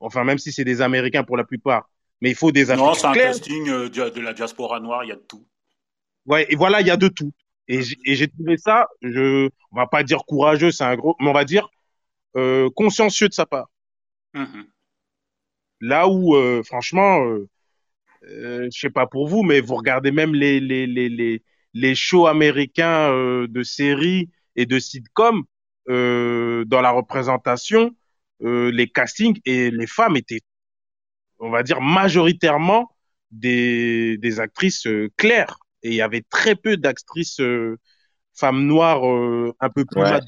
enfin même si c'est des Américains pour la plupart, mais il faut des Africains. Non, c'est un casting euh, de, la diaspora noire, il y a de tout. Ouais, et voilà, il y a de tout. Et j'ai trouvé ça, je, on va pas dire courageux, c'est un gros, mais on va dire euh, consciencieux de sa part. Mm-hmm. Là où, euh, franchement, euh, euh, je sais pas pour vous, mais vous regardez même les les les les, les shows américains euh, de séries et de sitcoms euh, dans la représentation, les castings et les femmes étaient, on va dire, majoritairement des, des actrices claires. Et il y avait très peu d'actrices femme noire euh, un peu plus ouais.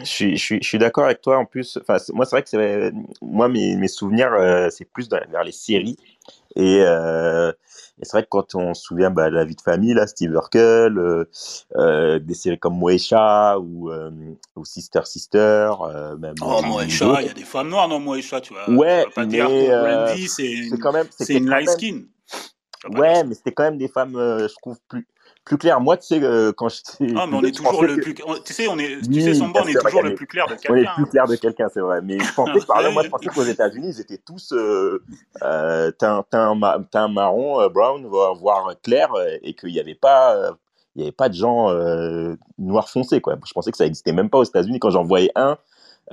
Je suis, je suis, je suis d'accord avec toi en plus. Enfin, moi, c'est vrai que c'est, moi, mes, mes souvenirs, euh, c'est plus dans, vers les séries. Et, euh, et c'est vrai que quand on se souvient bah, de la vie de famille, là, Steve Urkel, euh, euh, des séries comme Moesha ou, ou Sister Sister, même. Oh, Moesha, il y a des femmes noires dans Moesha, tu vois. Ouais, tu vas pas mais dire c'est quand même, c'est une light skin. Ouais, mais c'était quand même des femmes, je trouve, plus, plus clair. Moi, tu sais, euh, quand j'étais. Ah, mais on est toujours le plus. Tu sais, on est. Tu sais, Samba, on est toujours le plus clair de quelqu'un. On est le plus clair de quelqu'un, c'est vrai. Mais je pensais, par exemple, moi, je pensais qu'aux États-Unis, ils étaient tous euh, euh, teint, teint, teint marron, euh, brown, voire clair, et qu'il n'y avait pas. il n'y avait pas de gens euh, noirs foncés, quoi. Je pensais que ça n'existait même pas aux États-Unis. Quand j'en voyais un,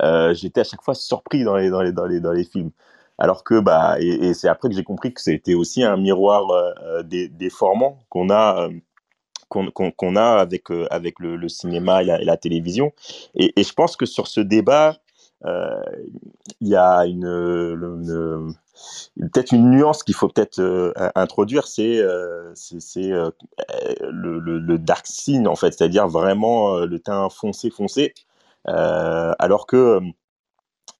euh, j'étais à chaque fois surpris dans les, dans les, dans les, dans les films. Alors que, bah, et, et c'est après que j'ai compris que c'était aussi un miroir euh, des, déformant qu'on a qu'on a avec, euh, avec le, cinéma et la, télévision. Et, je pense que sur ce débat, euh, il y a une, peut-être une nuance qu'il faut peut-être euh, introduire, c'est le, dark scene en fait, c'est-à-dire vraiment le teint foncé foncé, alors que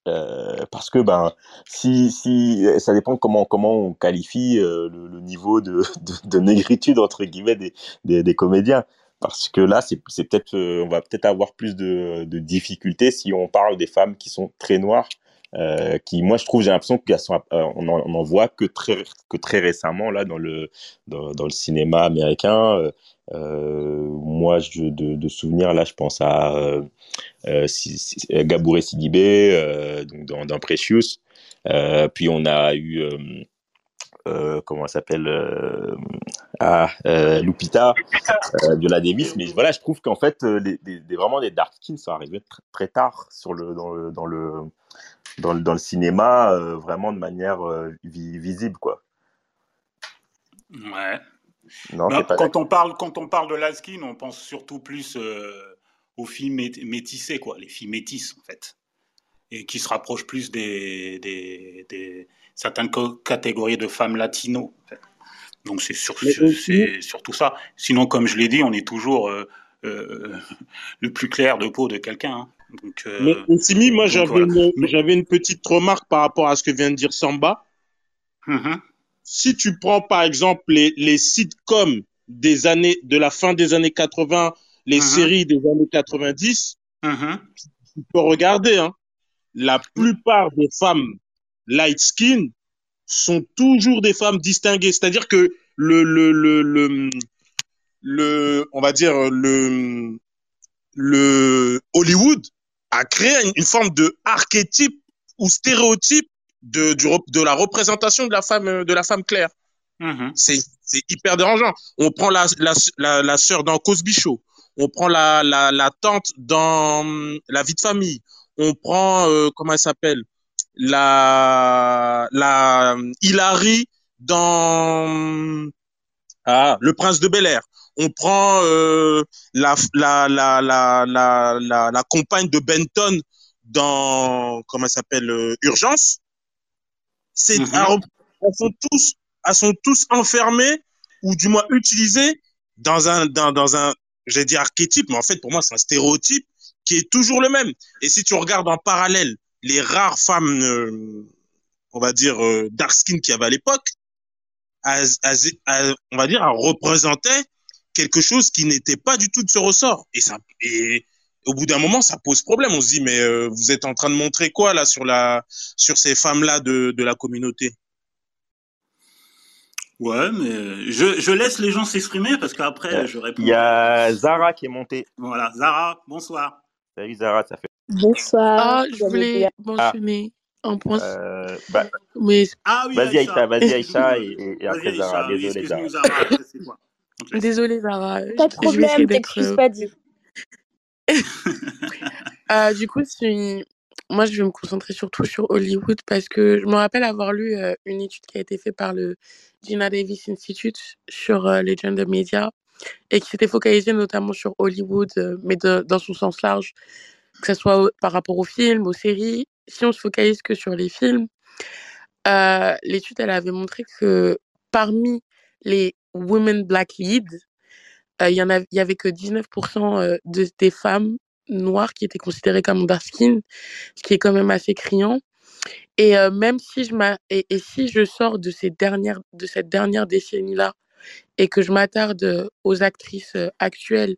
euh, parce que ben si si ça dépend comment comment on qualifie euh, le, le, niveau de, de, de, négritude entre guillemets des, des, des comédiens. Parce que là c'est c'est peut-être euh, on va peut-être avoir plus de, de difficultés si on parle des femmes qui sont très noires euh, qui moi je trouve j'ai l'impression qu'elles sont on en, on en voit que très que très récemment là dans le dans, le cinéma américain euh, moi, je, de, de souvenirs, là, je pense à euh, euh, Gabouré Sidibé, euh, donc dans, dans Precious. Euh, puis on a eu, euh, comment s'appelle, ah, Lupita, Viola Davis. Mais voilà, je trouve qu'en fait, les, les, vraiment les dark skins sont arrivés très, très tard sur le, dans le, dans le, dans le, dans le cinéma, vraiment de manière visible, quoi. Ouais. Non, bah, quand, on parle, quand on parle de Laskin, on pense surtout plus euh, aux filles métissées, quoi, les filles métisses, en fait, et qui se rapprochent plus des, des, des certaines catégories de femmes latino. Donc c'est sur, surtout ça. Sinon, comme je l'ai dit, on est toujours euh, euh, le plus clair de peau de quelqu'un. Hein. Donc, euh, Mais Simi, moi j'avais voilà. une, une, petite remarque par rapport à ce que vient de dire Samba. Mm -hmm si tu prends par exemple les, les sitcoms des années, de la fin des années 80, les -huh. séries des années 90, uh -huh. tu peux regarder, hein, la plupart des femmes light skin sont toujours des femmes distinguées. C'est-à-dire que le, le, le, le, le, on va dire, le, le Hollywood a créé une, une forme de archétype ou stéréotype de, du, de la représentation de la femme, de la femme claire. Mm -hmm. C'est hyper dérangeant. On prend la, la, la, la sœur dans Cosby Show. On prend la, la, la tante dans La vie de famille. On prend, euh, comment elle s'appelle? La, la Hilary dans ah, Le Prince de Bel Air. On prend euh, la, la, la, la, la, la, la compagne de Benton dans, comment elle s'appelle, euh, Urgence c'est mm -hmm. elles sont tous elles sont tous enfermées ou du moins utilisées dans un dans, dans un j'ai dit archétype mais en fait pour moi c'est un stéréotype qui est toujours le même et si tu regardes en parallèle les rares femmes euh, on va dire euh, dark skin qu'il y avait à l'époque on va dire représentaient quelque chose qui n'était pas du tout de ce ressort et ça et au bout d'un moment, ça pose problème. On se dit, mais euh, vous êtes en train de montrer quoi là sur la sur ces femmes-là de, de la communauté? Ouais, mais je, je laisse les gens s'exprimer parce qu'après, je réponds. Il y a Zara qui est montée. Voilà, Zara, bonsoir. Salut Zara, ça fait. Bonsoir. Ah, je voulais mentionner ah. un point. Euh, bah, mais... Ah oui, vas-y Aïcha, vas-y Aïcha et, et, et après Zara. Désolé Zara. Désolé Zara. Pas de problème, t'excuses pas, dis. euh, du coup, une... moi, je vais me concentrer surtout sur Hollywood parce que je me rappelle avoir lu euh, une étude qui a été faite par le Gina Davis Institute sur euh, les gender media et qui s'était focalisée notamment sur Hollywood, euh, mais de, dans son sens large, que ce soit par rapport aux films, aux séries si on se focalise que sur les films, l'étude, elle avait montré que parmi les women black leads, en il y avait que 19% de, des femmes noires qui étaient considérées comme dark skin, ce qui est quand même assez criant. Et même si je et, si je sors de ces dernières de cette dernière décennie là et que je m'attarde aux actrices actuelles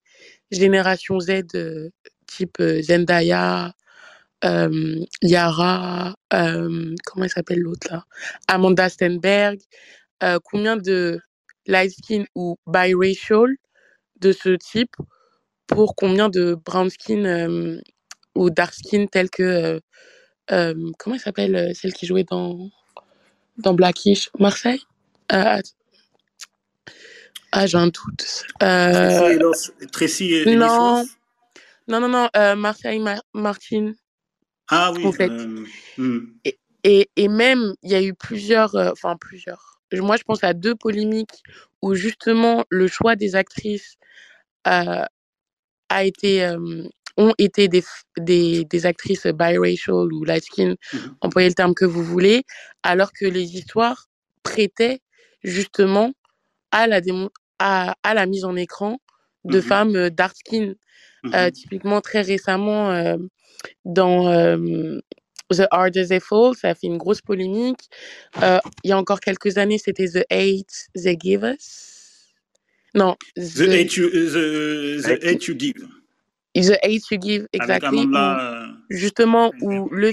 génération Z type Zendaya, Yara, comment elle s'appelle l'autre là? Amanda Stenberg, combien de light skin ou biracial de ce type pour combien de brown skin ou dark skin tels que comment elle s'appelle celle qui jouait dans dans Blackish? Marseille? Ah, j'ai un doute. Tracy et non non non non Marseille Martin ah oui en fait. hmm. et, et, et, même il y a eu plusieurs enfin plusieurs. Moi je pense à deux polémiques où justement le choix des actrices a été ont été des, des, des, actrices biracial ou light skin, mmh employez le terme que vous voulez, alors que les histoires prêtaient justement à la, à, à la mise en écran de mmh femmes dark skin. Mmh typiquement, très récemment, euh, dans euh, The Harder They Fall, ça a fait une grosse polémique. Euh, il y a encore quelques années, c'était The Hate They Give Us. Non. The, the Hate You, the, the hate you Give. The Hate You Give, exactement. justement, où le,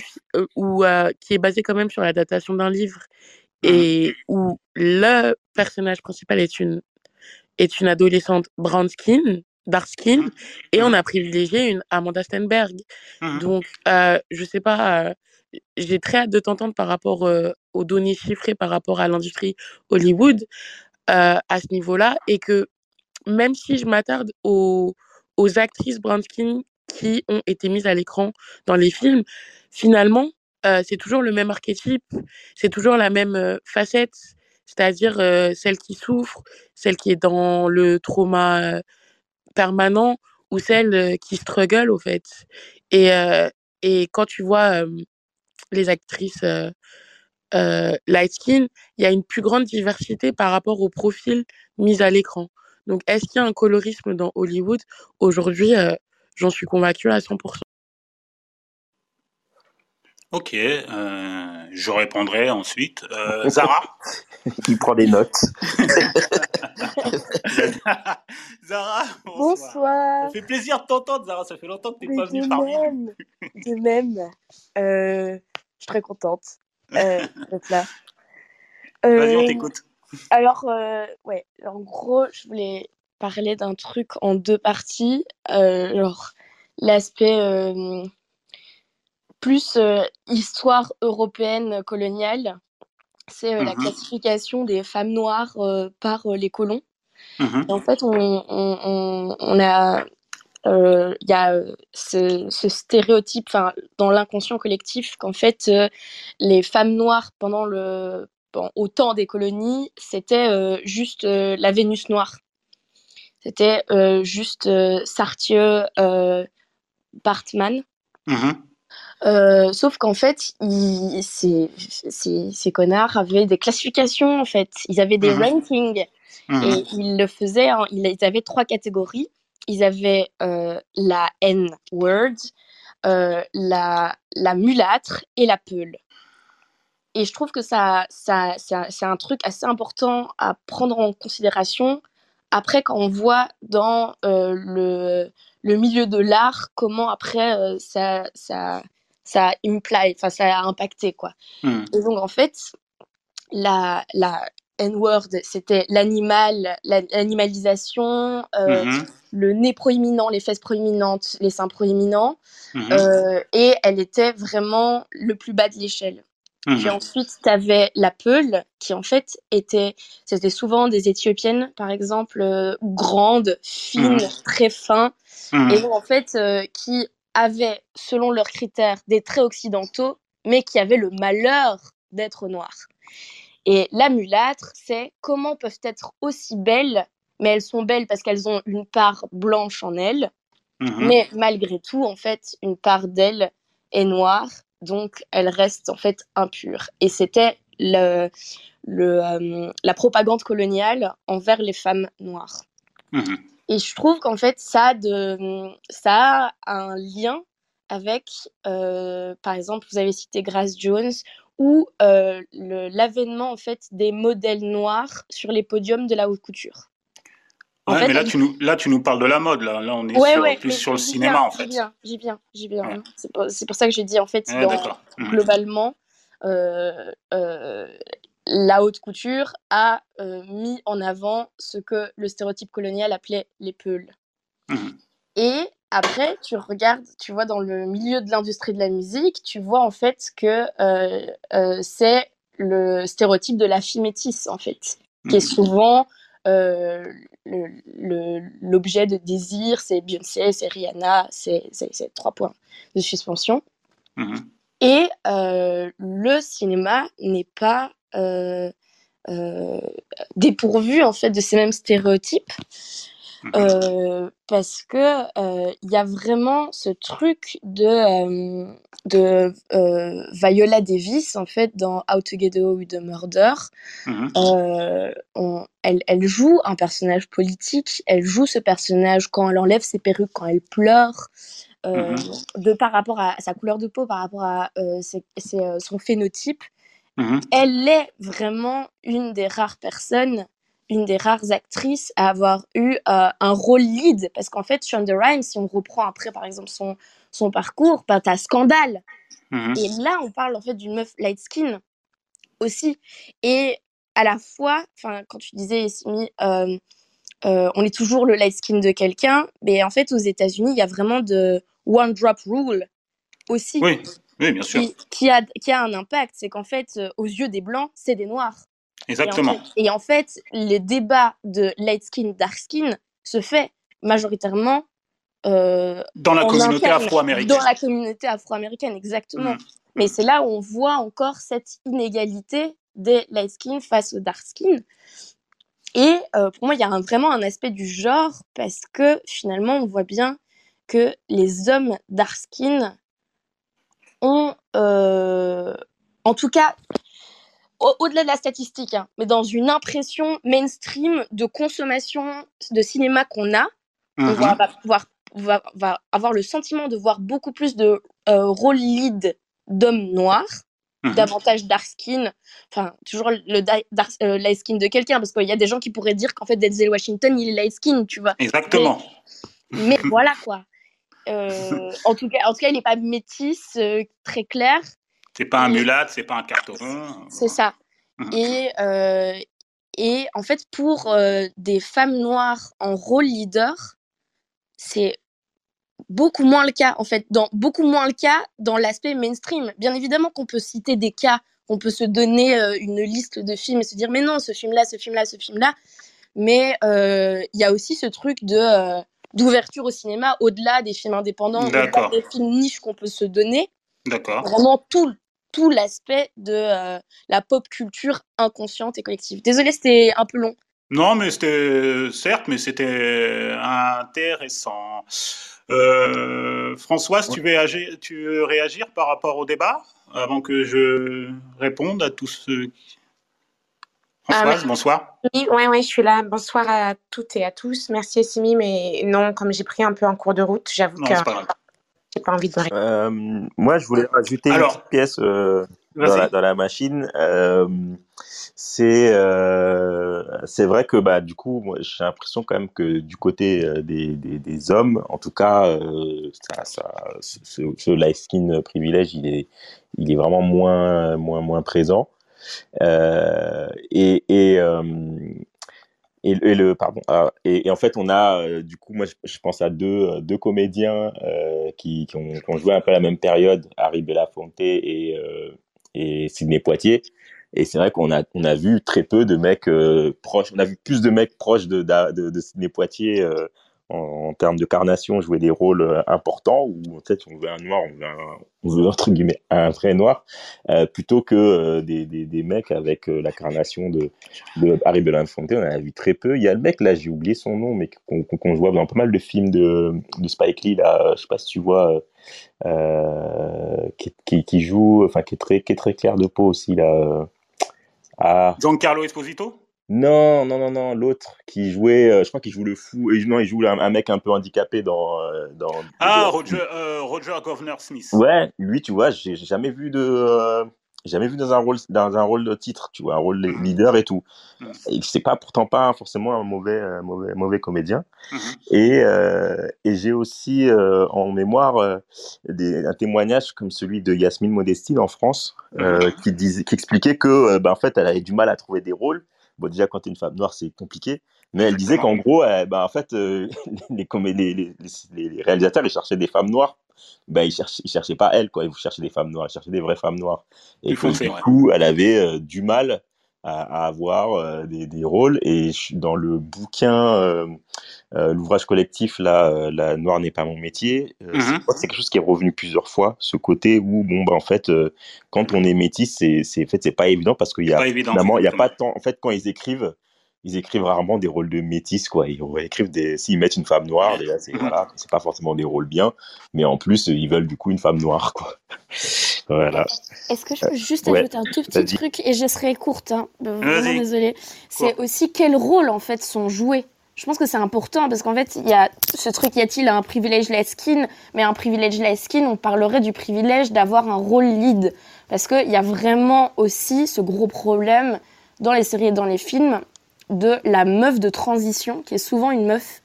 où, qui est basé quand même sur la datation d'un livre et où le personnage principal est une, est une adolescente brown skin dark skin et on a privilégié une Amanda Stenberg. Donc, euh, je sais pas, j'ai très hâte de t'entendre par rapport aux données chiffrées par rapport à l'industrie Hollywood à ce niveau-là et que même si je m'attarde aux, aux actrices brown skin qui ont été mises à l'écran dans les films, finalement, c'est toujours le même archétype, c'est toujours la même facette, c'est-à-dire celle qui souffre, celle qui est dans le trauma permanent ou celle qui struggle, au fait. Et, et quand tu vois les actrices light skin, il y a une plus grande diversité par rapport au profil mis à l'écran. Donc, est-ce qu'il y a un colorisme dans Hollywood? Aujourd'hui, euh, j'en suis convaincue à 100%. Ok, euh, je répondrai ensuite. Euh, Zara? Qui prend des notes. Zara, bonsoir. bonsoir. Ça fait plaisir de t'entendre, Zara. Ça fait longtemps que tu n'es pas venue parmi nous. de même. je suis très contente d'être là. Vas-y, on t'écoute. Alors, euh, ouais, en gros, je voulais parler d'un truc en deux parties. Euh, alors, l'aspect euh, plus histoire européenne coloniale, c'est la mmh classification des femmes noires par les colons. Mmh en fait, on, on, on, a il y a ce, ce stéréotype dans l'inconscient collectif qu'en fait les femmes noires pendant le au temps des colonies, c'était euh, juste euh, la Vénus noire. C'était euh, juste Sartieu, Bartman. Mm-hmm. sauf qu'en fait, ces, ces, connards avaient des classifications, en fait. Ils avaient des mm-hmm. rankings. Mm-hmm. Et ils le faisaient, ils avaient trois catégories. Ils avaient la N-word, la, la mulâtre et la peule. Et je trouve que ça, ça, c'est un truc assez important à prendre en considération après quand on voit dans euh, le, le, milieu de l'art comment après euh, ça, ça, ça imply, enfin ça a impacté quoi. Mmh. Et donc en fait, la, la N-word, c'était l'animal, l'animalisation, euh, mmh le nez proéminent, les fesses proéminentes, les seins proéminents, mmh et elle était vraiment le plus bas de l'échelle. Puis mmh ensuite, tu avais la Peule, qui en fait était, c'était souvent des Éthiopiennes, par exemple, euh, grandes, fines, mmh très fins, mmh et en fait, euh, qui avaient, selon leurs critères, des traits occidentaux, mais qui avaient le malheur d'être noires. Et la mulâtre, c'est comment peuvent être aussi belles, mais elles sont belles parce qu'elles ont une part blanche en elles, mais malgré tout, en fait, une part d'elles est noire donc elle reste en fait impure. Et c'était le, le, euh, la propagande coloniale envers les femmes noires. Mmh Et je trouve qu'en fait, ça, de, ça a un lien avec, euh, par exemple, vous avez cité Grace Jones, ou euh, l'avènement en fait des modèles noirs sur les podiums de la haute couture. Ouais, mais là, tu nous, là, tu nous parles de la mode. Là, là on est sur, plus sur le cinéma, en fait. J'y viens, j'y viens. C'est pour, pour, ça que j'ai dit, en fait, mmh. globalement, euh, la haute couture a euh, mis en avant ce que le stéréotype colonial appelait les peuls. Mmh. Et après, tu regardes, tu vois, dans le milieu de l'industrie de la musique, tu vois en fait que c'est le stéréotype de la fille métisse, en fait, qui est mmh. souvent l'objet de désir, c'est Beyoncé, c'est Rihanna, c'est trois points de suspension. Et euh, le cinéma n'est pas euh, euh, dépourvu en fait de ces mêmes stéréotypes. Mmh parce que il y a vraiment ce truc de de Viola Davis en fait dans How to Get Away with the Murder. Mmh elle, elle, joue un personnage politique, elle joue ce personnage quand elle enlève ses perruques, quand elle pleure, euh, mmh de par rapport à sa couleur de peau, par rapport à euh, euh, son phénotype. Mmh Elle est vraiment une des rares personnes, une des rares actrices à avoir eu un rôle lead. Parce qu'en fait, Shonda Rhimes, si on reprend après, par exemple, son, son parcours, bah, t'as Scandale. Mmh Et là, on parle en fait d'une meuf light skin aussi. Et à la fois, quand tu disais, Simi, euh, on est toujours le light skin de quelqu'un, mais en fait, aux États-Unis, il y a vraiment de one drop rule aussi. Oui, oui bien sûr. Qui, a, qui a un impact. C'est qu'en fait, euh, aux yeux des Blancs, c'est des Noirs. Exactement. Et en, fait, les débats de light skin, dark skin se fait majoritairement euh, dans la communauté afro-américaine. Dans la communauté afro-américaine, exactement. Mm. Mais c'est là où on voit encore cette inégalité des light skin face aux dark skin. Et euh, pour moi, il y a vraiment un aspect du genre parce que finalement, on voit bien que les hommes dark skin ont, euh, en tout cas, au-delà de la statistique, hein, mais dans une impression mainstream de consommation de cinéma qu'on a, on va, mm-hmm. va, avoir le sentiment de voir beaucoup plus de euh, rôles lead d'hommes noirs Mmh davantage dark skin, enfin toujours le dark, euh, light skin de quelqu'un, parce qu'il y a des gens qui pourraient dire qu'en fait Denzel Washington il est light skin, tu vois. Exactement. Mais, voilà quoi. Euh, en tout cas, en tout cas, il n'est pas métis, euh, très clair. C'est pas un mulâtre, c'est pas un carton. C'est ça. Et et en fait, pour des femmes noires en rôle leader, c'est beaucoup moins le cas en fait dans beaucoup moins le cas dans l'aspect mainstream bien évidemment qu'on peut citer des cas on peut se donner euh, une liste de films et se dire mais non ce film là ce film là ce film là mais euh, il y a aussi ce truc de euh, d'ouverture au cinéma au-delà des films indépendants au-delà des films niches qu'on peut se donner. D'accord. Vraiment tout tout l'aspect de la pop culture inconsciente et collective. Désolé c'était un peu long. Non mais c'était certes mais c'était intéressant. Euh, Françoise, tu, veux réagir, tu veux réagir par rapport au débat avant que je réponde à tous ceux Françoise, ah, bonsoir. Oui, ouais, ouais, je suis là. Bonsoir à toutes et à tous. Merci Simi, mais non, comme j'ai pris un peu en cours de route, j'avoue que j'ai pas envie de euh, Moi, je voulais rajouter une petite pièce euh, dans, la, machine. Euh, c'est euh, c'est vrai que bah du coup j'ai l'impression quand même que du côté des, des, des hommes en tout cas euh, ça, ça, ce, ce life skin privilège il est il est vraiment moins moins moins présent et et, euh, et, le pardon ah, et, en fait on a du coup moi je, pense à deux deux comédiens qui, ont, joué un peu la même période Harry Belafonte et et Sidney Poitier. Et c'est vrai qu'on a, on a vu très peu de mecs euh, proches, on a vu plus de mecs proches de, de, de Sidney Poitier en, termes de carnation jouer des rôles euh, importants où en fait on veut un noir, on veut, un, on entre guillemets un vrai noir euh, plutôt que euh, des, mecs avec la carnation de, de Harry Belafonte. On en a vu très peu. Il y a le mec là, j'ai oublié son nom, mais qu'on qu voit dans pas mal de films de, Spike Lee là. Je sais pas si tu vois. Qui, joue, enfin qui est très, qui est très clair de peau aussi là. Ah. Giancarlo Esposito? Non, non, non, non, l'autre qui jouait, euh, je crois qu'il joue le fou, et non, il joue un, mec un peu handicapé dans. Euh, dans ah, Roger, euh, Roger Governor Smith. Ouais, lui, tu vois, j'ai jamais vu de jamais vu dans un rôle dans un rôle de titre, tu vois, un rôle mm. leader et tout. Mm. Et c'est pas pourtant pas forcément un mauvais mauvais mauvais comédien. Mm-hmm. Et et j'ai aussi en mémoire des, un témoignage comme celui de Yasmine Modestine en France mm-hmm. qui disait qui expliquait que ben en fait elle avait du mal à trouver des rôles. Bon déjà quand tu es une femme noire c'est compliqué, mais elle disait qu'en gros ben en fait les, les, les, les réalisateurs ils cherchaient des femmes noires. Ben, ils cherchaient, cherchaient pas elle, quoi. Ils cherchaient des femmes noires, ils cherchaient des vraies femmes noires. Et du coup, elle avait euh, du mal à, avoir euh, des, des, rôles. Et dans le bouquin, euh, l'ouvrage collectif, là, La Noire n'est pas mon métier, mm-hmm. c'est quelque chose qui est revenu plusieurs fois, ce côté où, bon, ben, en fait, quand on est métis, c'est, en fait, c'est pas évident parce qu'il y a, finalement, il y a pas temps, en fait, quand ils écrivent, ils écrivent rarement des rôles de métis, quoi. Ils écrivent des, s'ils mettent une femme noire, déjà, c'est, voilà, c'est pas forcément des rôles bien, mais en plus, ils veulent du coup une femme noire, quoi. Voilà. Est-ce que je peux juste ajouter un tout petit truc, et je serai courte, hein, vraiment désolée. C'est aussi quels rôles, en fait, sont joués? Je pense que c'est important parce qu'en fait, il y a ce truc, y a-t-il un privilège skin? Mais un privilège skin, on parlerait du privilège d'avoir un rôle lead. Parce qu'il y a vraiment aussi ce gros problème dans les séries et dans les films de la meuf de transition, qui est souvent une meuf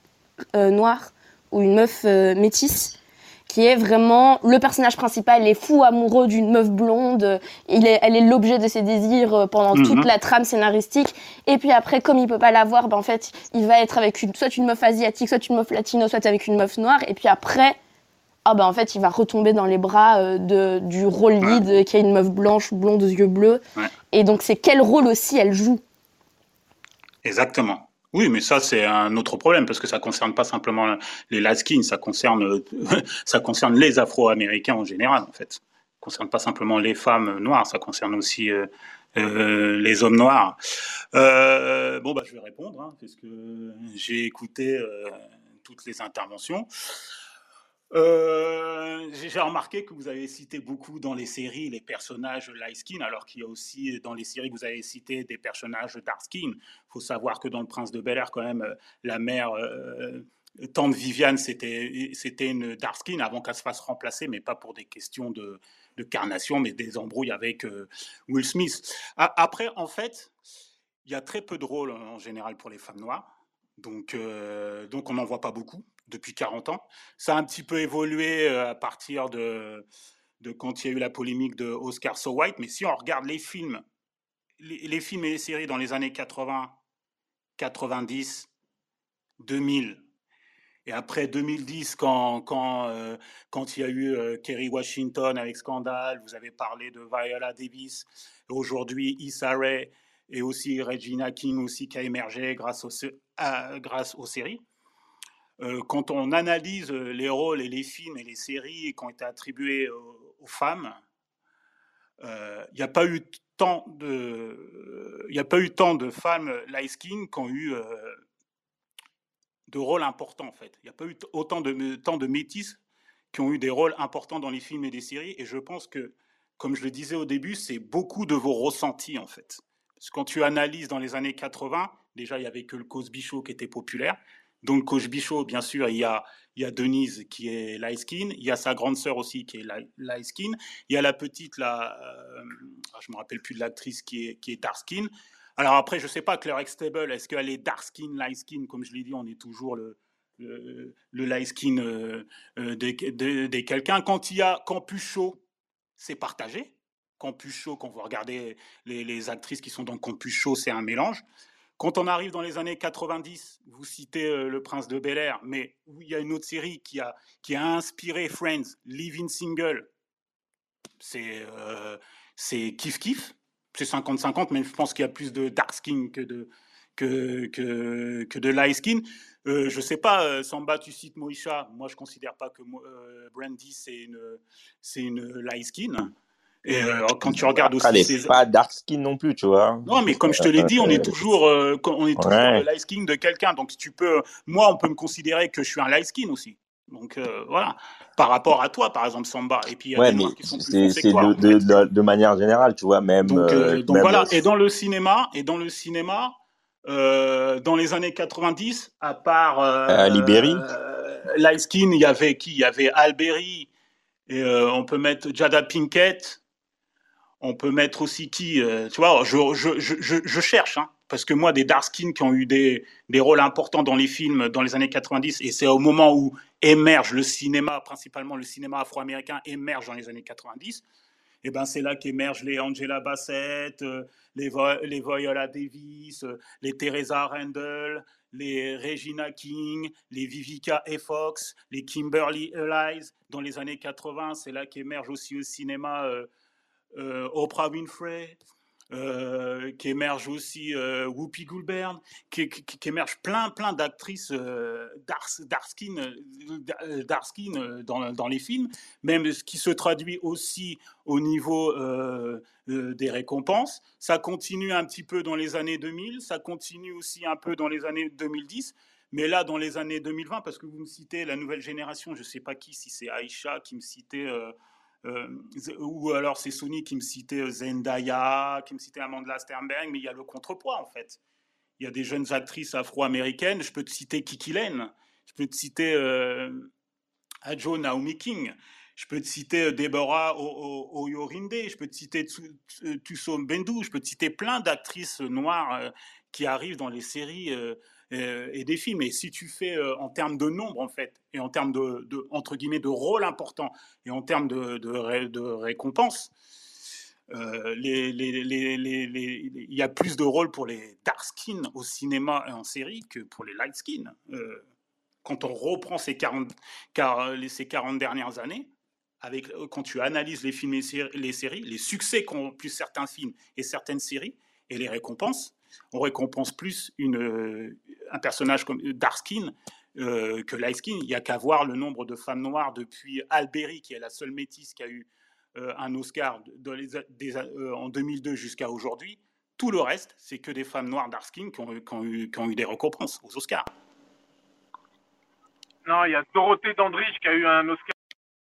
euh, noire ou une meuf euh, métisse, qui est vraiment le personnage principal, il est fou amoureux d'une meuf blonde, il est, elle est l'objet de ses désirs euh, pendant toute mhm. la trame scénaristique, et puis après, comme il peut pas l'avoir, ben en fait, il va être avec une, soit une meuf asiatique, soit une meuf latino, soit avec une meuf noire, et puis après, ah ben en fait, il va retomber dans les bras de, du rôle lead, qui est une meuf blanche, blonde aux yeux bleus, et donc c'est quel rôle aussi elle joue? Exactement. Oui, mais ça c'est un autre problème parce que ça concerne pas simplement les Laskins, ça concerne ça concerne les Afro-Américains en général en fait. Ça concerne pas simplement les femmes noires, ça concerne aussi euh, euh, les hommes noirs. Euh, bon bah je vais répondre hein, parce que j'ai écouté toutes les interventions. Euh, j'ai remarqué que vous avez cité beaucoup dans les séries les personnages light skin, alors qu'il y a aussi dans les séries que vous avez cité des personnages dark skin. Il faut savoir que dans Le Prince de Bel Air, quand même, euh, la mère, euh, tante Viviane, c'était une dark skin avant qu'elle se fasse remplacer, mais pas pour des questions de, carnation, mais des embrouilles avec Will Smith. Après, en fait, il y a très peu de rôles en général pour les femmes noires. Donc, donc on n'en voit pas beaucoup depuis 40 ans. Ça a un petit peu évolué euh, à partir de, quand il y a eu la polémique de Oscar So White. Mais si on regarde les films, les, films et les séries dans les années 80, 90, 2000, et après 2010, quand, quand, euh, quand il y a eu euh, Kerry Washington avec Scandale, vous avez parlé de Viola Davis, aujourd'hui Issa Rae, et aussi Regina King aussi qui a émergé grâce, grâce aux séries. Euh, quand on analyse euh, les rôles et les films et les séries qui ont été attribués aux, femmes, euh, il n'y a pas eu tant de, a pas eu tant de femmes light skin qui ont eu de rôles importants en fait. Il n'y a pas eu autant de tant de métis qui ont eu des rôles importants dans les films et les séries. Et je pense que, comme je le disais au début, c'est beaucoup de vos ressentis en fait. Parce que quand tu analyses dans les années 80, déjà il y avait que le Cosby Show qui était populaire. Donc, Coach Bichot, bien sûr, il y a, Denise qui est light skin, il y a sa grande sœur aussi qui est light skin, il y a la petite, là, euh, ah, je me rappelle plus de l'actrice qui est, qui est dark skin. Alors après, je sais pas, Claire Extable, est-ce qu'elle est dark skin, light skin Comme je l'ai dit, on est toujours le, le, euh, euh, des de, quelqu'un. Quand il y a Campucho, c'est partagé. Campucho, quand vous regardez les, les, actrices qui sont dans Campucho, c'est un mélange. Quand on arrive dans les années 90, vous citez euh, Le Prince de Bel Air, mais il y a une autre série qui a, qui a inspiré Friends, Living Single. C'est euh, kiff kiff. C'est 50-50, mais je pense qu'il y a plus de dark skin que de, que, que, que de light skin. Euh, je sais pas, euh, Samba, tu cites Moisha. Moi, je considère pas que euh, Brandy, c'est une, c'est une light skin. Et euh, quand tu regardes aussi. Elle n'est pas dark skin non plus, tu vois. Non, mais comme je te l'ai dit, on est toujours, on est toujours le light skin de quelqu'un. Donc, tu peux. Moi, on peut me considérer que je suis un light skin aussi. Donc voilà, par rapport à toi, par exemple, Samba. Et puis il y a des mais qui sont plus C'est de, de, de, manière générale, tu vois, même. Donc, donc voilà, et dans le cinéma, et dans le cinéma, euh, dans les années 90, à part euh, Libéry, euh, Skin, il y avait qui? Il y avait Alberi, et euh, on peut mettre Jada Pinkett, on peut mettre aussi qui Tu vois, je, je, je, cherche, hein, parce que moi, des dark skins qui ont eu des, rôles importants dans les films dans les années 90, et c'est au moment où émerge le cinéma, principalement le cinéma afro-américain, émerge dans les années 90 et eh ben c'est là qu'émergent les Angela Bassett, euh, les, Viola Davis, euh, les Teresa Randall, les Regina King, les Vivica E. Fox, les Kimberly Elize. Dans les années 80, c'est là qu'émerge aussi au cinéma euh, Oprah Winfrey, euh, qui émerge aussi euh, Whoopi Goldberg, qui, émerge plein plein d'actrices euh, euh, dans, dans, les films, même ce qui se traduit aussi au niveau des récompenses. Ça continue un petit peu dans les années 2000, ça continue aussi un peu dans les années 2010. Mais là, dans les années 2020, parce que vous me citez la nouvelle génération, je ne sais pas qui, si c'est Aïcha qui me citait euh, ou alors c'est Sony qui me citait euh, Zendaya, qui me citait Amanda Sternberg, mais il y a le contrepoids en fait. Il y a des jeunes actrices afro-américaines, je peux te citer Kiki Lane, je peux te citer euh, Adjo Naomi King, je peux te citer euh, Deborah Oyorinde, je peux te citer Tusso Bendou, je peux te citer plein d'actrices noires qui arrivent dans les séries euh, et des films. Et si tu fais euh, en termes de nombre, en fait, et en termes de, entre guillemets, de rôle important, et en termes de, de, récompense, euh, il y a plus de rôles pour les dark skins au cinéma et en série que pour les light skins. quand on reprend ces 40, ces 40 dernières années, avec, quand tu analyses les films et les séries, les succès qu'ont plus certains films et certaines séries, et les récompenses, on récompense plus une, euh, un personnage comme Darskin euh, que Lightskin. Il n'y a qu'à voir le nombre de femmes noires depuis Alberi, qui est la seule métisse qui a eu euh, un Oscar en 2002 jusqu'à aujourd'hui. Tout le reste, c'est que des femmes noires Darskin qui ont, qui, ont eu, qui ont eu des récompenses aux Oscars. Non, il y a Dorothée Dandridge qui a eu un Oscar.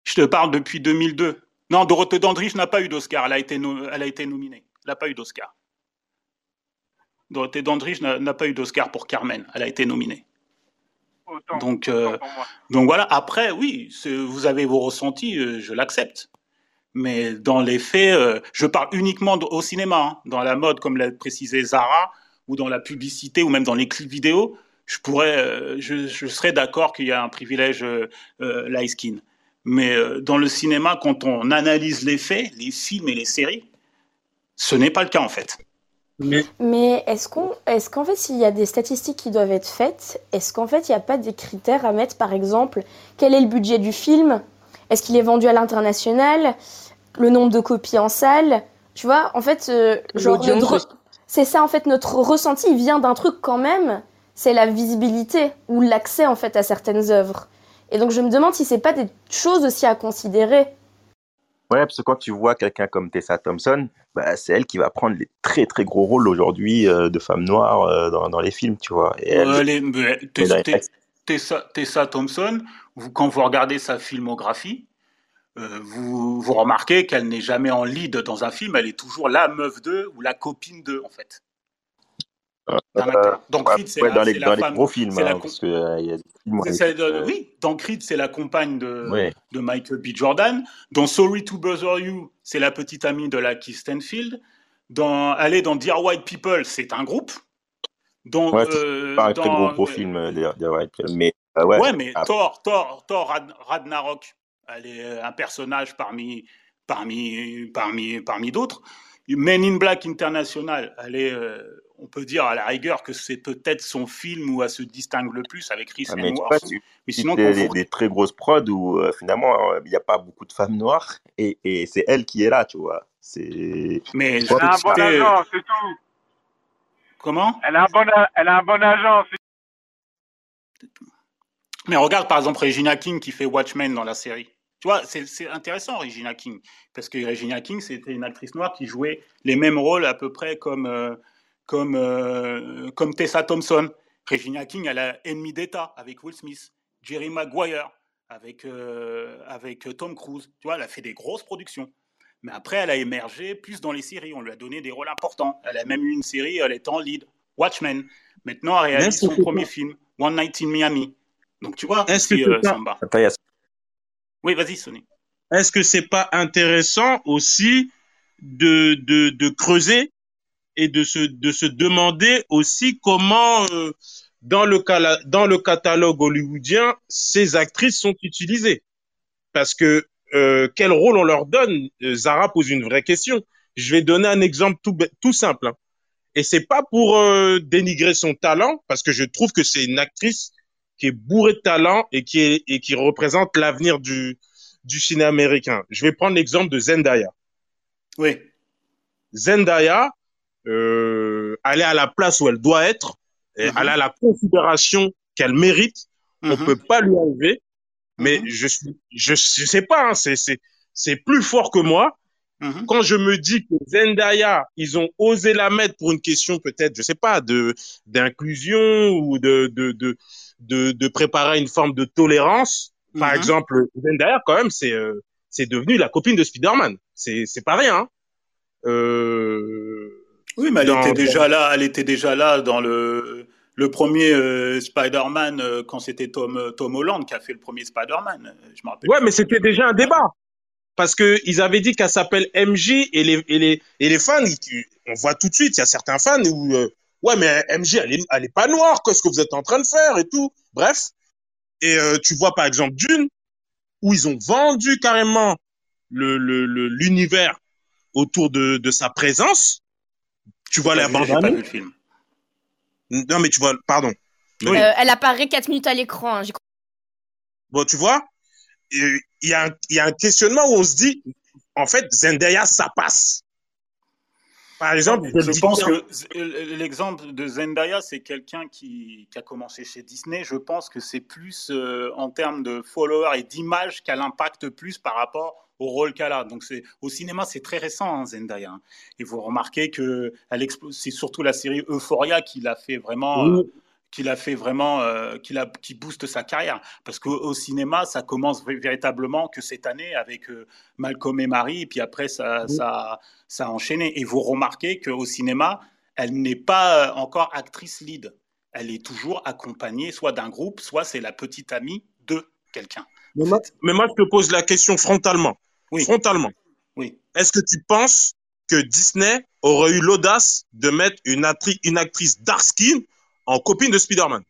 Je te parle depuis 2002. Non, Dorothée Dandridge n'a pas eu d'Oscar. Elle, a été elle a été nominée. Elle n'a pas eu d'Oscar. Dorothée Dandridge n'a pas eu d'Oscar pour Carmen. Elle a été nominée. donc, euh, donc voilà. Après, oui, vous avez vos ressentis, euh, je l'accepte. Mais dans les faits, euh, je parle uniquement au cinéma, hein. dans la mode, comme l'a précisé Zara, ou dans la publicité, ou même dans les clips vidéo. Je pourrais, je, je, serais d'accord qu'il y a un privilège light skin. Mais dans le cinéma, quand on analyse les faits, les films et les séries, ce n'est pas le cas en fait. Mais, est-ce qu'on, est-ce qu'en fait, s'il y a des statistiques qui doivent être faites, est-ce qu'en fait, il n'y a pas des critères à mettre, par exemple, quel est le budget du film? Est-ce qu'il est vendu à l'international? Le nombre de copies en salle? Tu vois, en fait, euh, genre, c'est ça, en fait, notre ressenti, il vient d'un truc quand même, c'est la visibilité ou l'accès, en fait, à certaines œuvres. Et donc, je me demande si c'est pas des choses aussi à considérer. Ouais, parce que quand tu vois quelqu'un comme Tessa Thompson, bah, c'est elle qui va prendre les très très gros rôles aujourd'hui euh, de femmes noires euh, dans, dans, les films, tu vois. Et elle, Tessa, Tessa, Thompson, vous, quand vous regardez sa filmographie, euh, vous, vous remarquez qu'elle n'est jamais en lead dans un film, elle est toujours la meuf d'eux ou la copine d'eux, en fait. Dans Creed, c'est dans, les, dans les gros films, hein, parce que, euh, y a des films Oui, dans Creed, c'est la compagne de, de Michael B. Jordan. Dans Sorry to Bother You, c'est la petite amie de la Keith Stanfield. Dans, aller dans Dear White People, c'est un groupe. Donc, ouais, euh, pas un très gros, gros film, euh, Dear, White. Mais, euh, ouais, ouais, mais Thor, Thor, Thor Ragnarok, elle est un personnage parmi, parmi, parmi, parmi d'autres. Men in Black International, elle est on peut dire à la rigueur que c'est peut-être son film où elle se distingue le plus avec Chris ah, mais Hemsworth. mais sinon, des, des, très grosses prods où euh, finalement euh, il n'y a pas beaucoup de femmes noires et, et c'est elle qui est là, tu vois. C'est. Mais ah, bon, non, c'est tout. Comment? Elle a, un bon, elle a un bon agent. Mais regarde par exemple Regina King qui fait Watchmen dans la série. Tu vois, c'est intéressant Regina King. Parce que Regina King, c'était une actrice noire qui jouait les mêmes rôles à peu près comme, euh, comme, euh, comme Tessa Thompson. Regina King, elle a Ennemi d'État avec Will Smith. Jerry Maguire avec, euh, avec Tom Cruise. Tu vois, elle a fait des grosses productions. Mais après, elle a émergé plus dans les séries. On lui a donné des rôles importants. Elle a même eu une série, elle est en lead, Watchmen. Maintenant, elle réalise son premier film, One Night in Miami. Donc, tu vois, est-ce que euh, Samba. Oui, vas-y, Sonny. Est-ce que c'est pas intéressant aussi de, de, de, creuser et de se, de se demander aussi comment, euh, dans, le, dans le catalogue hollywoodien, ces actrices sont utilisées Parce que euh, quel rôle on leur donne? Euh, Zara pose une vraie question. Je vais donner un exemple tout, tout simple. Hein. Et c'est pas pour euh, dénigrer son talent, parce que je trouve que c'est une actrice qui est bourrée de talent et qui, est, et qui représente l'avenir du, du cinéma américain. Je vais prendre l'exemple de Zendaya. Oui. Zendaya, euh, est à la place où elle doit être, et mm-hmm. elle a la considération qu'elle mérite. On mm-hmm. peut pas lui enlever. Mais mm-hmm. je suis, je, je sais pas, hein, c'est, c'est, c'est plus fort que moi. Mm-hmm. Quand je me dis que Zendaya, ils ont osé la mettre pour une question peut-être, je sais pas, de d'inclusion ou de de, de de de préparer une forme de tolérance. Par exemple, Zendaya quand même, c'est euh, c'est devenu la copine de Spider-Man. C'est c'est pas rien. Hein. Euh, oui, mais elle était déjà là. Elle était déjà là dans le le premier euh, Spider-Man euh, quand c'était Tom, euh, Tom Holland qui a fait le premier Spider-Man. Je me rappelle. Ouais, mais c'était déjà un débat. Parce que ils avaient dit qu'elle s'appelle MJ et les, et les, et les fans, on voit tout de suite, il y a certains fans où, ouais, mais MJ, elle est, elle est pas noire, qu'est-ce que vous êtes en train de faire et tout. Bref. Et tu vois, par exemple, Dune, où ils ont vendu carrément le, le, l'univers autour de, de sa présence. Tu vois la bande le film. Non, mais tu vois, pardon. Euh, elle apparaît 4 minutes à l'écran. Hein, bon, tu vois, il y, a un, y a un questionnement où on se dit, en fait, Zendaya, ça passe. Par exemple, je, pense que l'exemple de Zendaya, c'est quelqu'un qui, qui, a commencé chez Disney. Je pense que c'est plus euh, en termes de followers et d'image qu'elle impacte plus par rapport au rôle qu'elle a. Donc c'est au cinéma, c'est très récent hein, Zendaya. Hein. Et vous remarquez que c'est surtout la série Euphoria qui l'a fait vraiment. Euh, qui l'a fait vraiment, euh, qui, la, qui booste sa carrière. Parce qu'au cinéma, ça commence véritablement que cette année avec euh, Malcolm et Marie, et puis après, ça, ça, ça a enchaîné. Et vous remarquez qu'au cinéma, elle n'est pas encore actrice lead. Elle est toujours accompagnée soit d'un groupe, soit c'est la petite amie de quelqu'un. Mais moi, je te pose la question frontalement frontalement. Oui. Est-ce que tu penses que Disney aurait eu l'audace de mettre une, une actrice dark skin en copine de Spider-Man?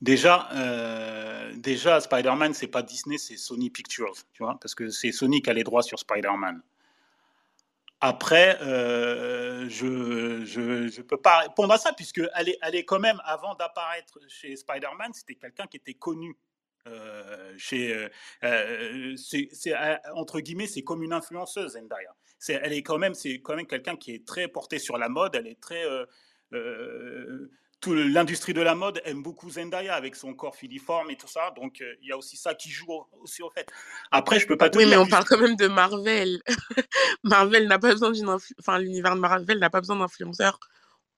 Déjà, euh, déjà Spider-Man, c'est pas Disney, c'est Sony Pictures, tu vois, parce que c'est Sony qui a les droits sur Spider-Man. Après, euh, je ne je, peux pas répondre à ça, puisqu'elle est, elle est quand même, avant d'apparaître chez Spider-Man, c'était quelqu'un qui était connu euh, chez, euh, euh, c'est, entre guillemets, c'est comme une influenceuse Zendaya. C'est, elle est quand même, c'est quand même quelqu'un qui est très porté sur la mode. Elle est très, tout l'industrie de la mode aime beaucoup Zendaya avec son corps filiforme et tout ça. Donc il y a aussi ça qui joue aussi au fait. Après, je peux pas. Te oui, mais on parle quand même de Marvel. Marvel n'a pas besoin d'une, enfin l'univers de Marvel n'a pas besoin d'influenceurs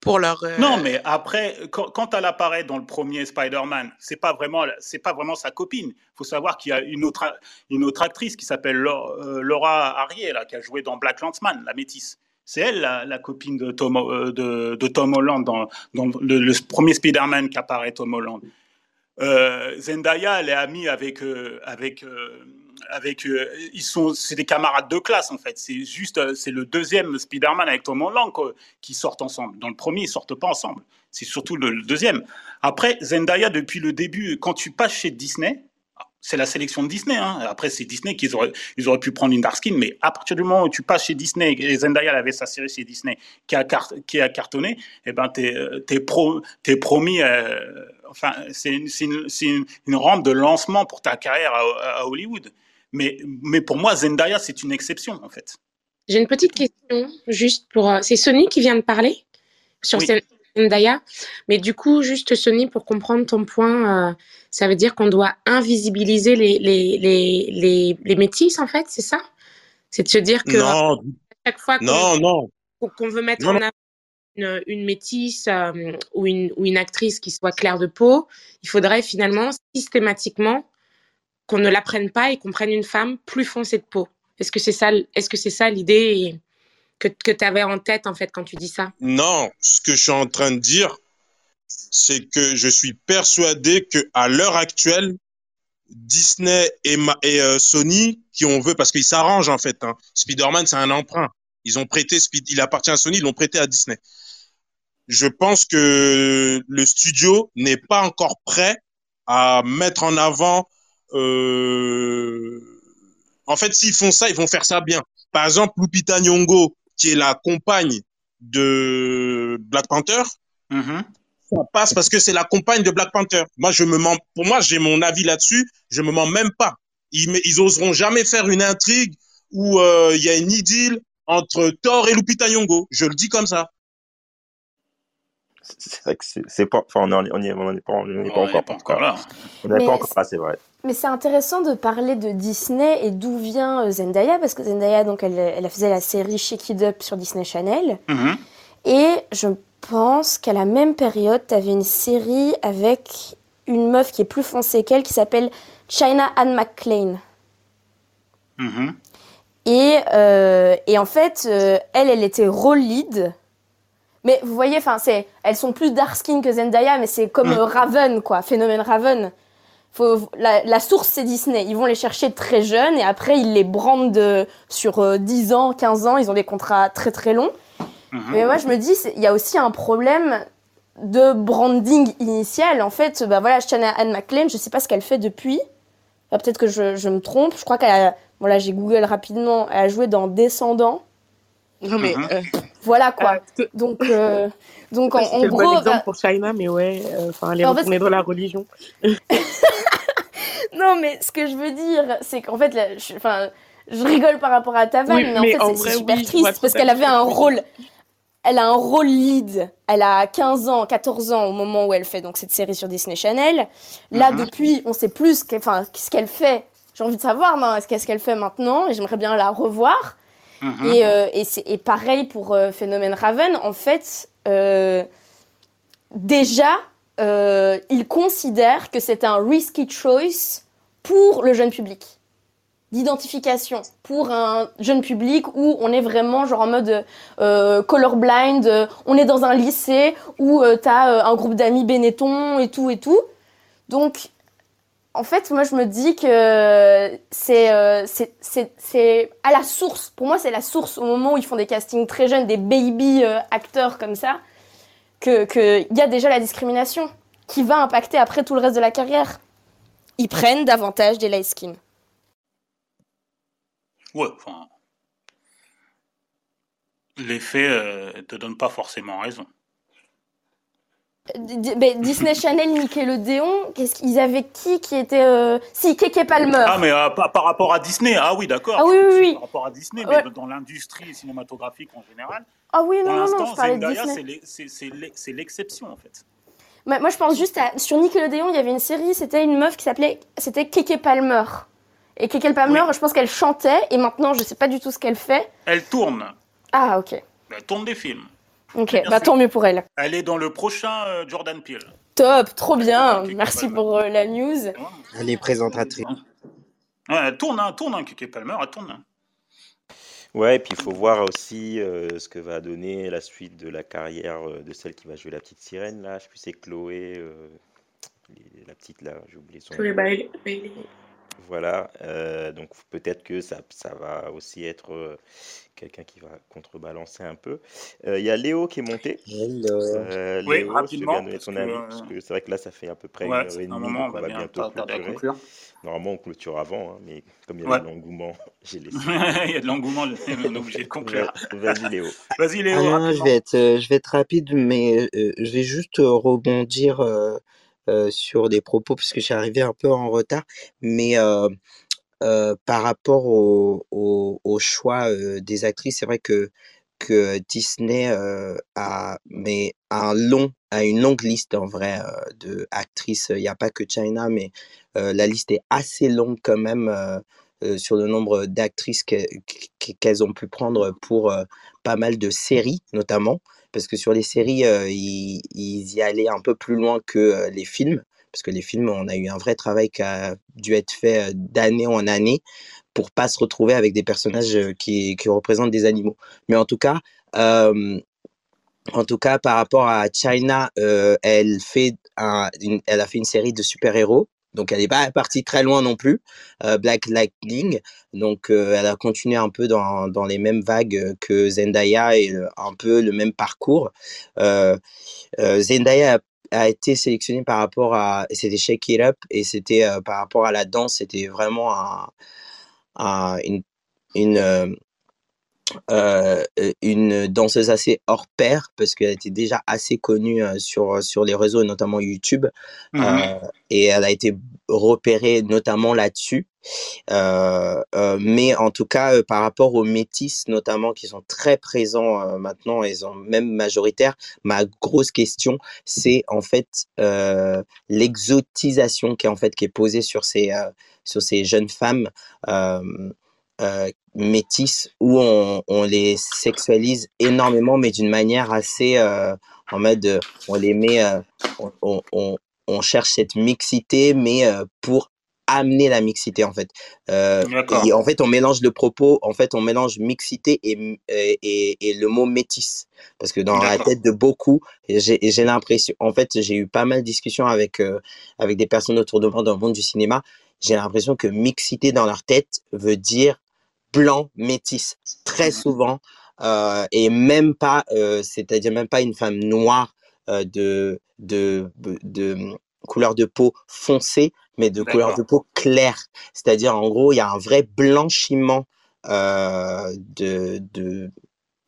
euh, non, mais après, quand, elle apparaît dans le premier Spider-Man, c'est pas vraiment, c'est pas vraiment sa copine. Il faut savoir qu'il y a une autre, une autre actrice qui s'appelle euh, Laura Harrier, là, qui a joué dans Black Landsman, la métisse. C'est elle, la, copine de Tom, euh, de, Tom Holland, dans, le, premier Spider-Man qui apparaît Tom Holland. Zendaya, elle est amie avec, avec avec euh, ils sont c'est des camarades de classe en fait. C'est juste euh, c'est le deuxième Spider-Man avec Tom Holland qui sortent ensemble. Dans le premier, ils sortent pas ensemble. C'est surtout le, deuxième. Après Zendaya depuis le début, quand tu passes chez Disney, c'est la sélection de Disney. Hein. Après, c'est Disney qu'ils auraient, ils auraient pu prendre une dark skin, mais à partir du moment où tu passes chez Disney et Zendaya avait sa série chez Disney qui a, qui a cartonné, eh ben, t'es, euh, t'es promis. enfin, c'est une, une, une, rampe de lancement pour ta carrière à Hollywood. Mais, mais pour moi, Zendaya, c'est une exception, en fait. J'ai une petite question, juste pour. Euh, c'est Sony qui vient de parler sur Zendaya. Mais du coup, juste Sony, pour comprendre ton point, euh, ça veut dire qu'on doit invisibiliser les, les, les, les, métis, en fait, c'est ça? C'est de se dire que non. chaque fois qu'on qu'on veut mettre en avant une, une métisse euh, ou, une, ou une actrice qui soit claire de peau, il faudrait finalement systématiquement qu'on ne la prenne pas et qu'on prenne une femme plus foncée de peau. Est-ce que c'est ça, est-ce que c'est ça l'idée que, tu avais en tête en fait quand tu dis ça? Non, ce que je suis en train de dire, c'est que je suis persuadé que à l'heure actuelle, Disney et, euh, Sony, qui on veut, parce qu'ils s'arrangent en fait. Hein. Spider-Man, c'est un emprunt. Ils ont prêté, il appartient à Sony, ils l'ont prêté à Disney. Je pense que le studio n'est pas encore prêt à mettre en avant en fait, s'ils font ça, ils vont faire ça bien. Par exemple, Lupita Nyong'o, qui est la compagne de Black Panther, mm-hmm. ça passe parce que c'est la compagne de Black Panther. Moi, je me mens. Pour moi, j'ai mon avis là-dessus. Je me mens même pas. Ils, ils oseront jamais faire une intrigue où euh, il y a une idylle entre Thor et Lupita Nyong'o. Je le dis comme ça. C'est vrai que c'est pas. Enfin, on n'y est, pas, encore, là. On n'est pas encore là, c'est vrai. Mais c'est intéressant de parler de Disney et d'où vient euh, Zendaya, parce que Zendaya, donc, elle, elle faisait la série Shake It Up sur Disney Channel. Mm-hmm. Et je pense qu'à la même période, tu avais une série avec une meuf qui est plus foncée qu'elle, qui s'appelle China Anne McClain. Mm-hmm. Et, euh, et, en fait, euh, elle, elle était role lead mais vous voyez, enfin, c'est, elles sont plus dark skin que Zendaya, mais c'est comme mm. euh, Raven, quoi, phénomène Raven. Faut, la, source, c'est Disney. Ils vont les chercher très jeunes et après, ils les brandent sur 10 euh, ans, 15 ans. Ils ont des contrats très très longs. Mm-hmm. Mais moi, je me dis, il y a aussi un problème de branding initial. En fait, bah voilà, Anne McLean, je sais pas ce qu'elle fait depuis. Peut-être que je, je, me trompe. Je crois qu'elle a, voilà, j'ai Google rapidement, elle a joué dans Descendants. Non mais mm-hmm. euh, voilà quoi. Euh, donc, euh, donc en, en gros. Bon exemple pour China, mais ouais, euh, enfin, elle est retournée dans la religion. non, mais ce que je veux dire, c'est qu'en fait, enfin, je, rigole par rapport à ta vanne, mais, en fait, c'est super triste parce qu'elle avait un rôle. Elle a un rôle lead. Elle a 15 ans, 14 ans au moment où elle fait donc cette série sur Disney Channel. Là, mhm. depuis, on sait plus ce qu'elle fait. J'ai envie de savoir, qu'est-ce qu'elle fait maintenant, et j'aimerais bien la revoir. Mhm. Et, euh, et, pareil pour euh, Phénomène Raven. En fait, euh, déjà, il considère que c'est un risky choice pour le jeune public d'identification pour un jeune public où on est vraiment genre en mode euh, colorblind, on est dans un lycée où tu as un groupe d'amis Benetton et tout et tout. Donc en fait, moi, je me dis que euh, c'est à la source. Pour moi, c'est la source au moment où ils font des castings très jeunes, des baby euh, acteurs comme ça, qu'il y a déjà la discrimination qui va impacter après tout le reste de la carrière. Ils prennent davantage des light skin. Ouais, enfin. Les ne te donnent pas forcément raison. Disney Channel, Nickelodeon, qu'est-ce qu'ils avaient qui qui était euh... si Keke Palmer. Ah mais euh, par, rapport à Disney, ah oui d'accord. Ah oui oui, oui. Par rapport à Disney, mais dans l'industrie cinématographique en général. Ah oui non non, non je parlais de Disney. c'est l'exception en fait. moi je pense juste à sur Nickelodeon, il y avait une série, c'était une meuf qui s'appelait c'était Keke Palmer. Et Keke Palmer, je pense qu'elle chantait et maintenant je sais pas du tout ce qu'elle fait. Elle tourne. Ah OK. Elle tourne des films. Ok, bah, tant mieux pour elle. Elle est dans le prochain euh, Jordan Peele. Top, trop bien. Merci pour euh, la news. Elle est présentatrice. Ouais, elle tourne, hein, tourne, hein, Kiki Palmer, elle tourne. Hein. Ouais, et puis il faut voir aussi euh, ce que va donner la suite de la carrière de celle qui va jouer la petite sirène, là. Je sais plus, c'est Chloé, la petite, là, j'ai oublié son nom. Chloé Voilà, donc peut-être que ça, ça va aussi être quelqu'un qui va contrebalancer un peu. Euh, il y a Léo qui est monté. Euh, oui, rapidement. Parce que, c'est vrai que là, ça fait à peu près une heure et demie, on, va, bientôt clôturer. Normalement, on clôture avant, hein, mais comme il y a de l'engouement, j'ai laissé. il y a de l'engouement, on est obligé de conclure. Vas-y, Léo. Vas-y, Léo. Ah je, vais être, euh, je vais être rapide, mais je vais juste rebondir sur des propos, parce que j'ai arrivé un peu en retard. Mais par rapport au, au, choix des actrices, c'est vrai que, que Disney a, mais un long, a une longue liste en vrai de actrices. Il n'y a pas que China, mais la liste est assez longue quand même sur le nombre d'actrices qu'elles ont pu prendre pour pas mal de séries notamment. Parce que sur les séries, ils, ils, y allaient un peu plus loin que les films parce que les films, on a eu un vrai travail qui a dû être fait d'année en année pour pas se retrouver avec des personnages qui, qui représentent des animaux. Mais en tout cas, en tout cas, par rapport à China, elle, fait elle a fait une série de super-héros. Donc, elle n'est pas partie très loin non plus, Black Lightning. Donc, elle a continué un peu dans, dans, les mêmes vagues que Zendaya et un peu le même parcours. Zendaya a été sélectionné par rapport à c'était Shake It Up et c'était euh, par rapport à la danse c'était vraiment un, une euh, euh, une danseuse assez hors pair parce qu'elle était déjà assez connue sur, sur les réseaux, notamment YouTube. Mmh et elle a été repérée notamment là-dessus. mais en tout cas, par rapport aux métis, notamment, qui sont très présents maintenant, ils sont même majoritaires, ma grosse question, c'est en fait l'exotisation qui est en fait qui est posée sur ces, sur ces jeunes femmes euh, métisses où on, on, les sexualise énormément, mais d'une manière assez euh, en mode on les met, euh, on, on, on, cherche cette mixité, mais euh, pour amener la mixité en fait. Euh, et en fait, on mélange le propos, en fait, on mélange mixité et, et, et le mot métis. Parce que dans la tête de beaucoup, j'ai l'impression, en fait, j'ai eu pas mal de discussions avec, avec des personnes autour de moi dans le monde du cinéma. J'ai l'impression que mixité dans leur tête veut dire blanc métis très mmh. souvent euh, et même pas euh, c'est-à-dire même pas une femme noire euh, de, de, de couleur de peau foncée mais de couleur de peau claire. C'est-à-dire en gros il y a un vrai blanchiment de, de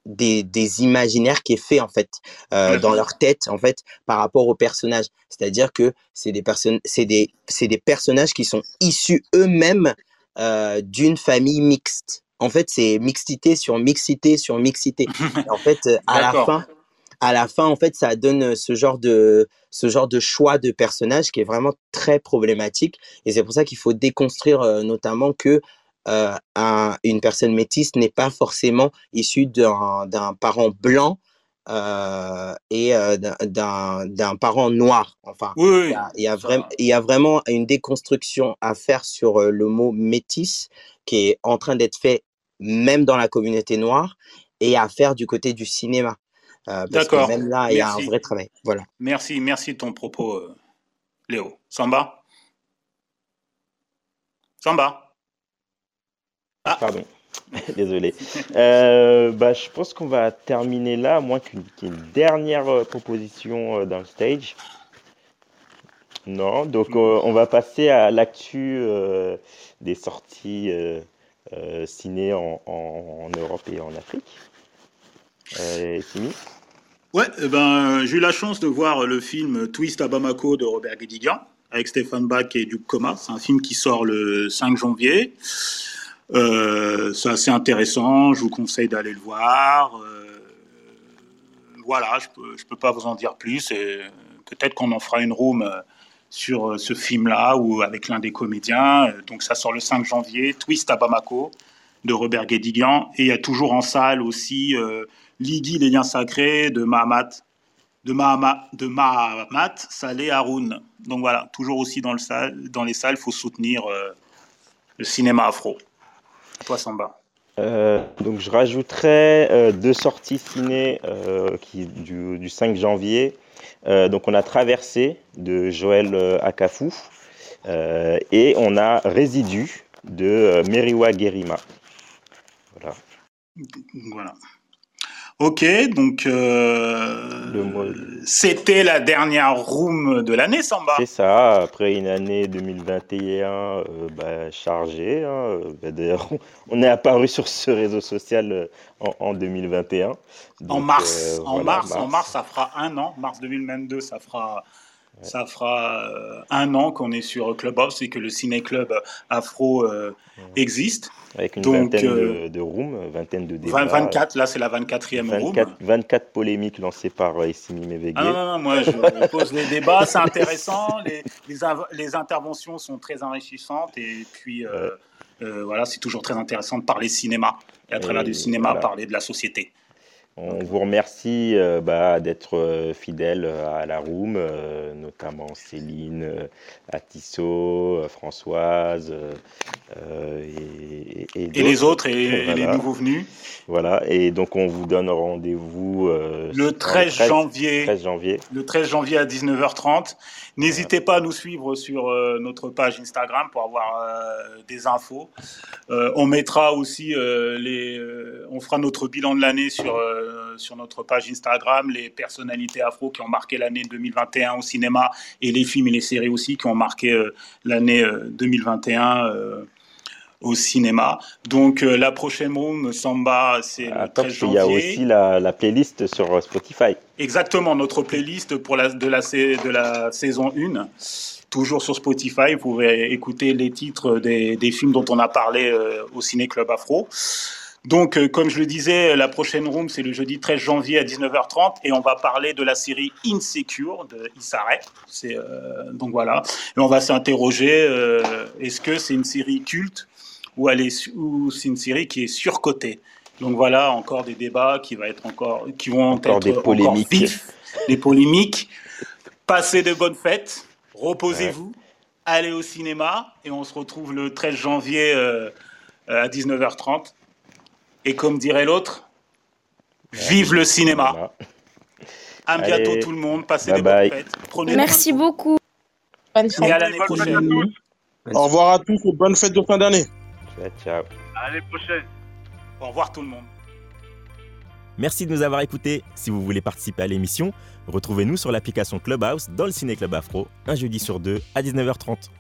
des, des, imaginaires qui est fait en fait euh, dans leur tête en fait par rapport aux personnages. C'est-à-dire que c'est des personnes c'est des c'est des personnages qui sont issus eux-mêmes euh, d'une famille mixte. En fait, c'est mixité sur mixité sur mixité. en fait, euh, à la fin, à la fin, en fait, ça donne ce genre de ce genre de choix de personnage qui est vraiment très problématique. Et c'est pour ça qu'il faut déconstruire euh, notamment que euh, un, une personne métisse n'est pas forcément issue d'un parent blanc euh, et euh, d'un parent noir. Enfin, il, y a, il, y a y a vraiment une déconstruction à faire sur euh, le mot métis qui est en train d'être fait même dans la communauté noire et à faire du côté du cinéma. Euh, parce que même là, il y a un vrai travail. Voilà. Merci, merci de ton propos, Léo. Samba? Samba? Ah, pardon. Désolé. Euh, bah, je pense qu'on va terminer là, à moins qu'une dernière euh, proposition euh, dans le stage. Non, donc on va passer à l'actu des sorties ciné en, Europe et en Afrique. Simi? Ouais, eh ben, j'ai eu la chance de voir le film Twist à Bamako de Robert Guédiguian avec Stéphane Bach et Duc Coma. C'est un film qui sort le 5 janvier. Euh, c'est assez intéressant, je vous conseille d'aller le voir. Euh, voilà, je je peux pas vous en dire plus. Peut-être qu'on en fera une room euh, sur ce film-là ou avec l'un des comédiens. Donc ça sort le 5 janvier, Twist à Bamako de Robert Guédiguian. Et il y a toujours en salle aussi euh, Lydie, les liens sacrés de Mahamat, de Mahamat, de Mahamat Saleh Haroun. Donc voilà, toujours aussi dans les salles, il faut soutenir le cinéma afro. Toi, Samba. Euh, donc je rajouterais euh, deux sorties ciné euh, qui, du, du, 5 janvier. donc on a Traversé de Joël Akafou et on a Résidu de Meriwa Gerima. Voilà. Voilà. Ok, donc euh, c'était la dernière room de l'année, Samba. C'est ça, après une année 2021 euh, bah, chargée. Hein, bah, D'ailleurs, on est apparu sur ce réseau social euh, en, 2021. en, mars, en mars, en mars, ça fera un an. Mars 2022, ça fera Ça fera euh, un an qu'on est sur Clubhouse et que le ciné-club afro euh, existe. Avec une vingtaine de, de, rooms, vingtaine de débats. 24, là c'est la 24e 24, room. 24 polémiques lancées par Essimi Mevegui. Ah non, non, moi je pose les débats, c'est intéressant, les, les, interventions sont très enrichissantes et puis voilà, c'est toujours très intéressant de parler cinéma et à travers du cinéma parler de la société. On vous remercie euh, bah, d'être euh, fidèle à la room, euh, notamment Céline, Atisso, Françoise et, et, les autres et, les nouveaux venus. Voilà, et donc on vous donne rendez-vous le 13, janvier, 13 janvier. Le 13 janvier à 19h30. N'hésitez pas à nous suivre sur notre page Instagram pour avoir des infos. on mettra aussi les, on fera notre bilan de l'année sur euh, sur notre page Instagram les personnalités afro qui ont marqué l'année 2021 au cinéma et les films et les séries aussi qui ont marqué euh, l'année 2021 euh, au cinéma. Donc la prochaine room, Samba, c'est le 13 janvier. Il y a aussi la, playlist sur Spotify. Exactement, notre playlist pour la, de, la, de la saison 1 toujours sur Spotify. Vous pouvez écouter les titres des, des films dont on a parlé au Ciné Club Afro. Donc, euh, comme je le disais, la prochaine room, c'est le jeudi 13 janvier à 19h30 et on va parler de la série Insecure de Issare. C'est, euh, donc voilà. Et on va s'interroger, euh, est-ce que c'est une série culte ou, elle est, ou c'est une série qui est surcotée? Donc voilà, encore des débats qui, va être encore, qui vont être des polémiques. encore vifs, des polémiques. Passez de bonnes fêtes, reposez-vous, allez au cinéma et on se retrouve le 13 janvier à 19h30 et comme dirait l'autre, vive le cinéma. À bientôt tout le monde. Passez des bonnes fêtes. Prenez Merci beaucoup. Bonne fête. Et à l'année prochaine. Au revoir à tous et bonne fête de fin d'année. Ciao, ciao. À l'année prochaine. Au revoir tout le monde. Merci de nous avoir écoutés. Si vous voulez participer à l'émission, retrouvez-nous sur l'application Clubhouse dans le Ciné Club Afro, un jeudi sur deux à 19h30.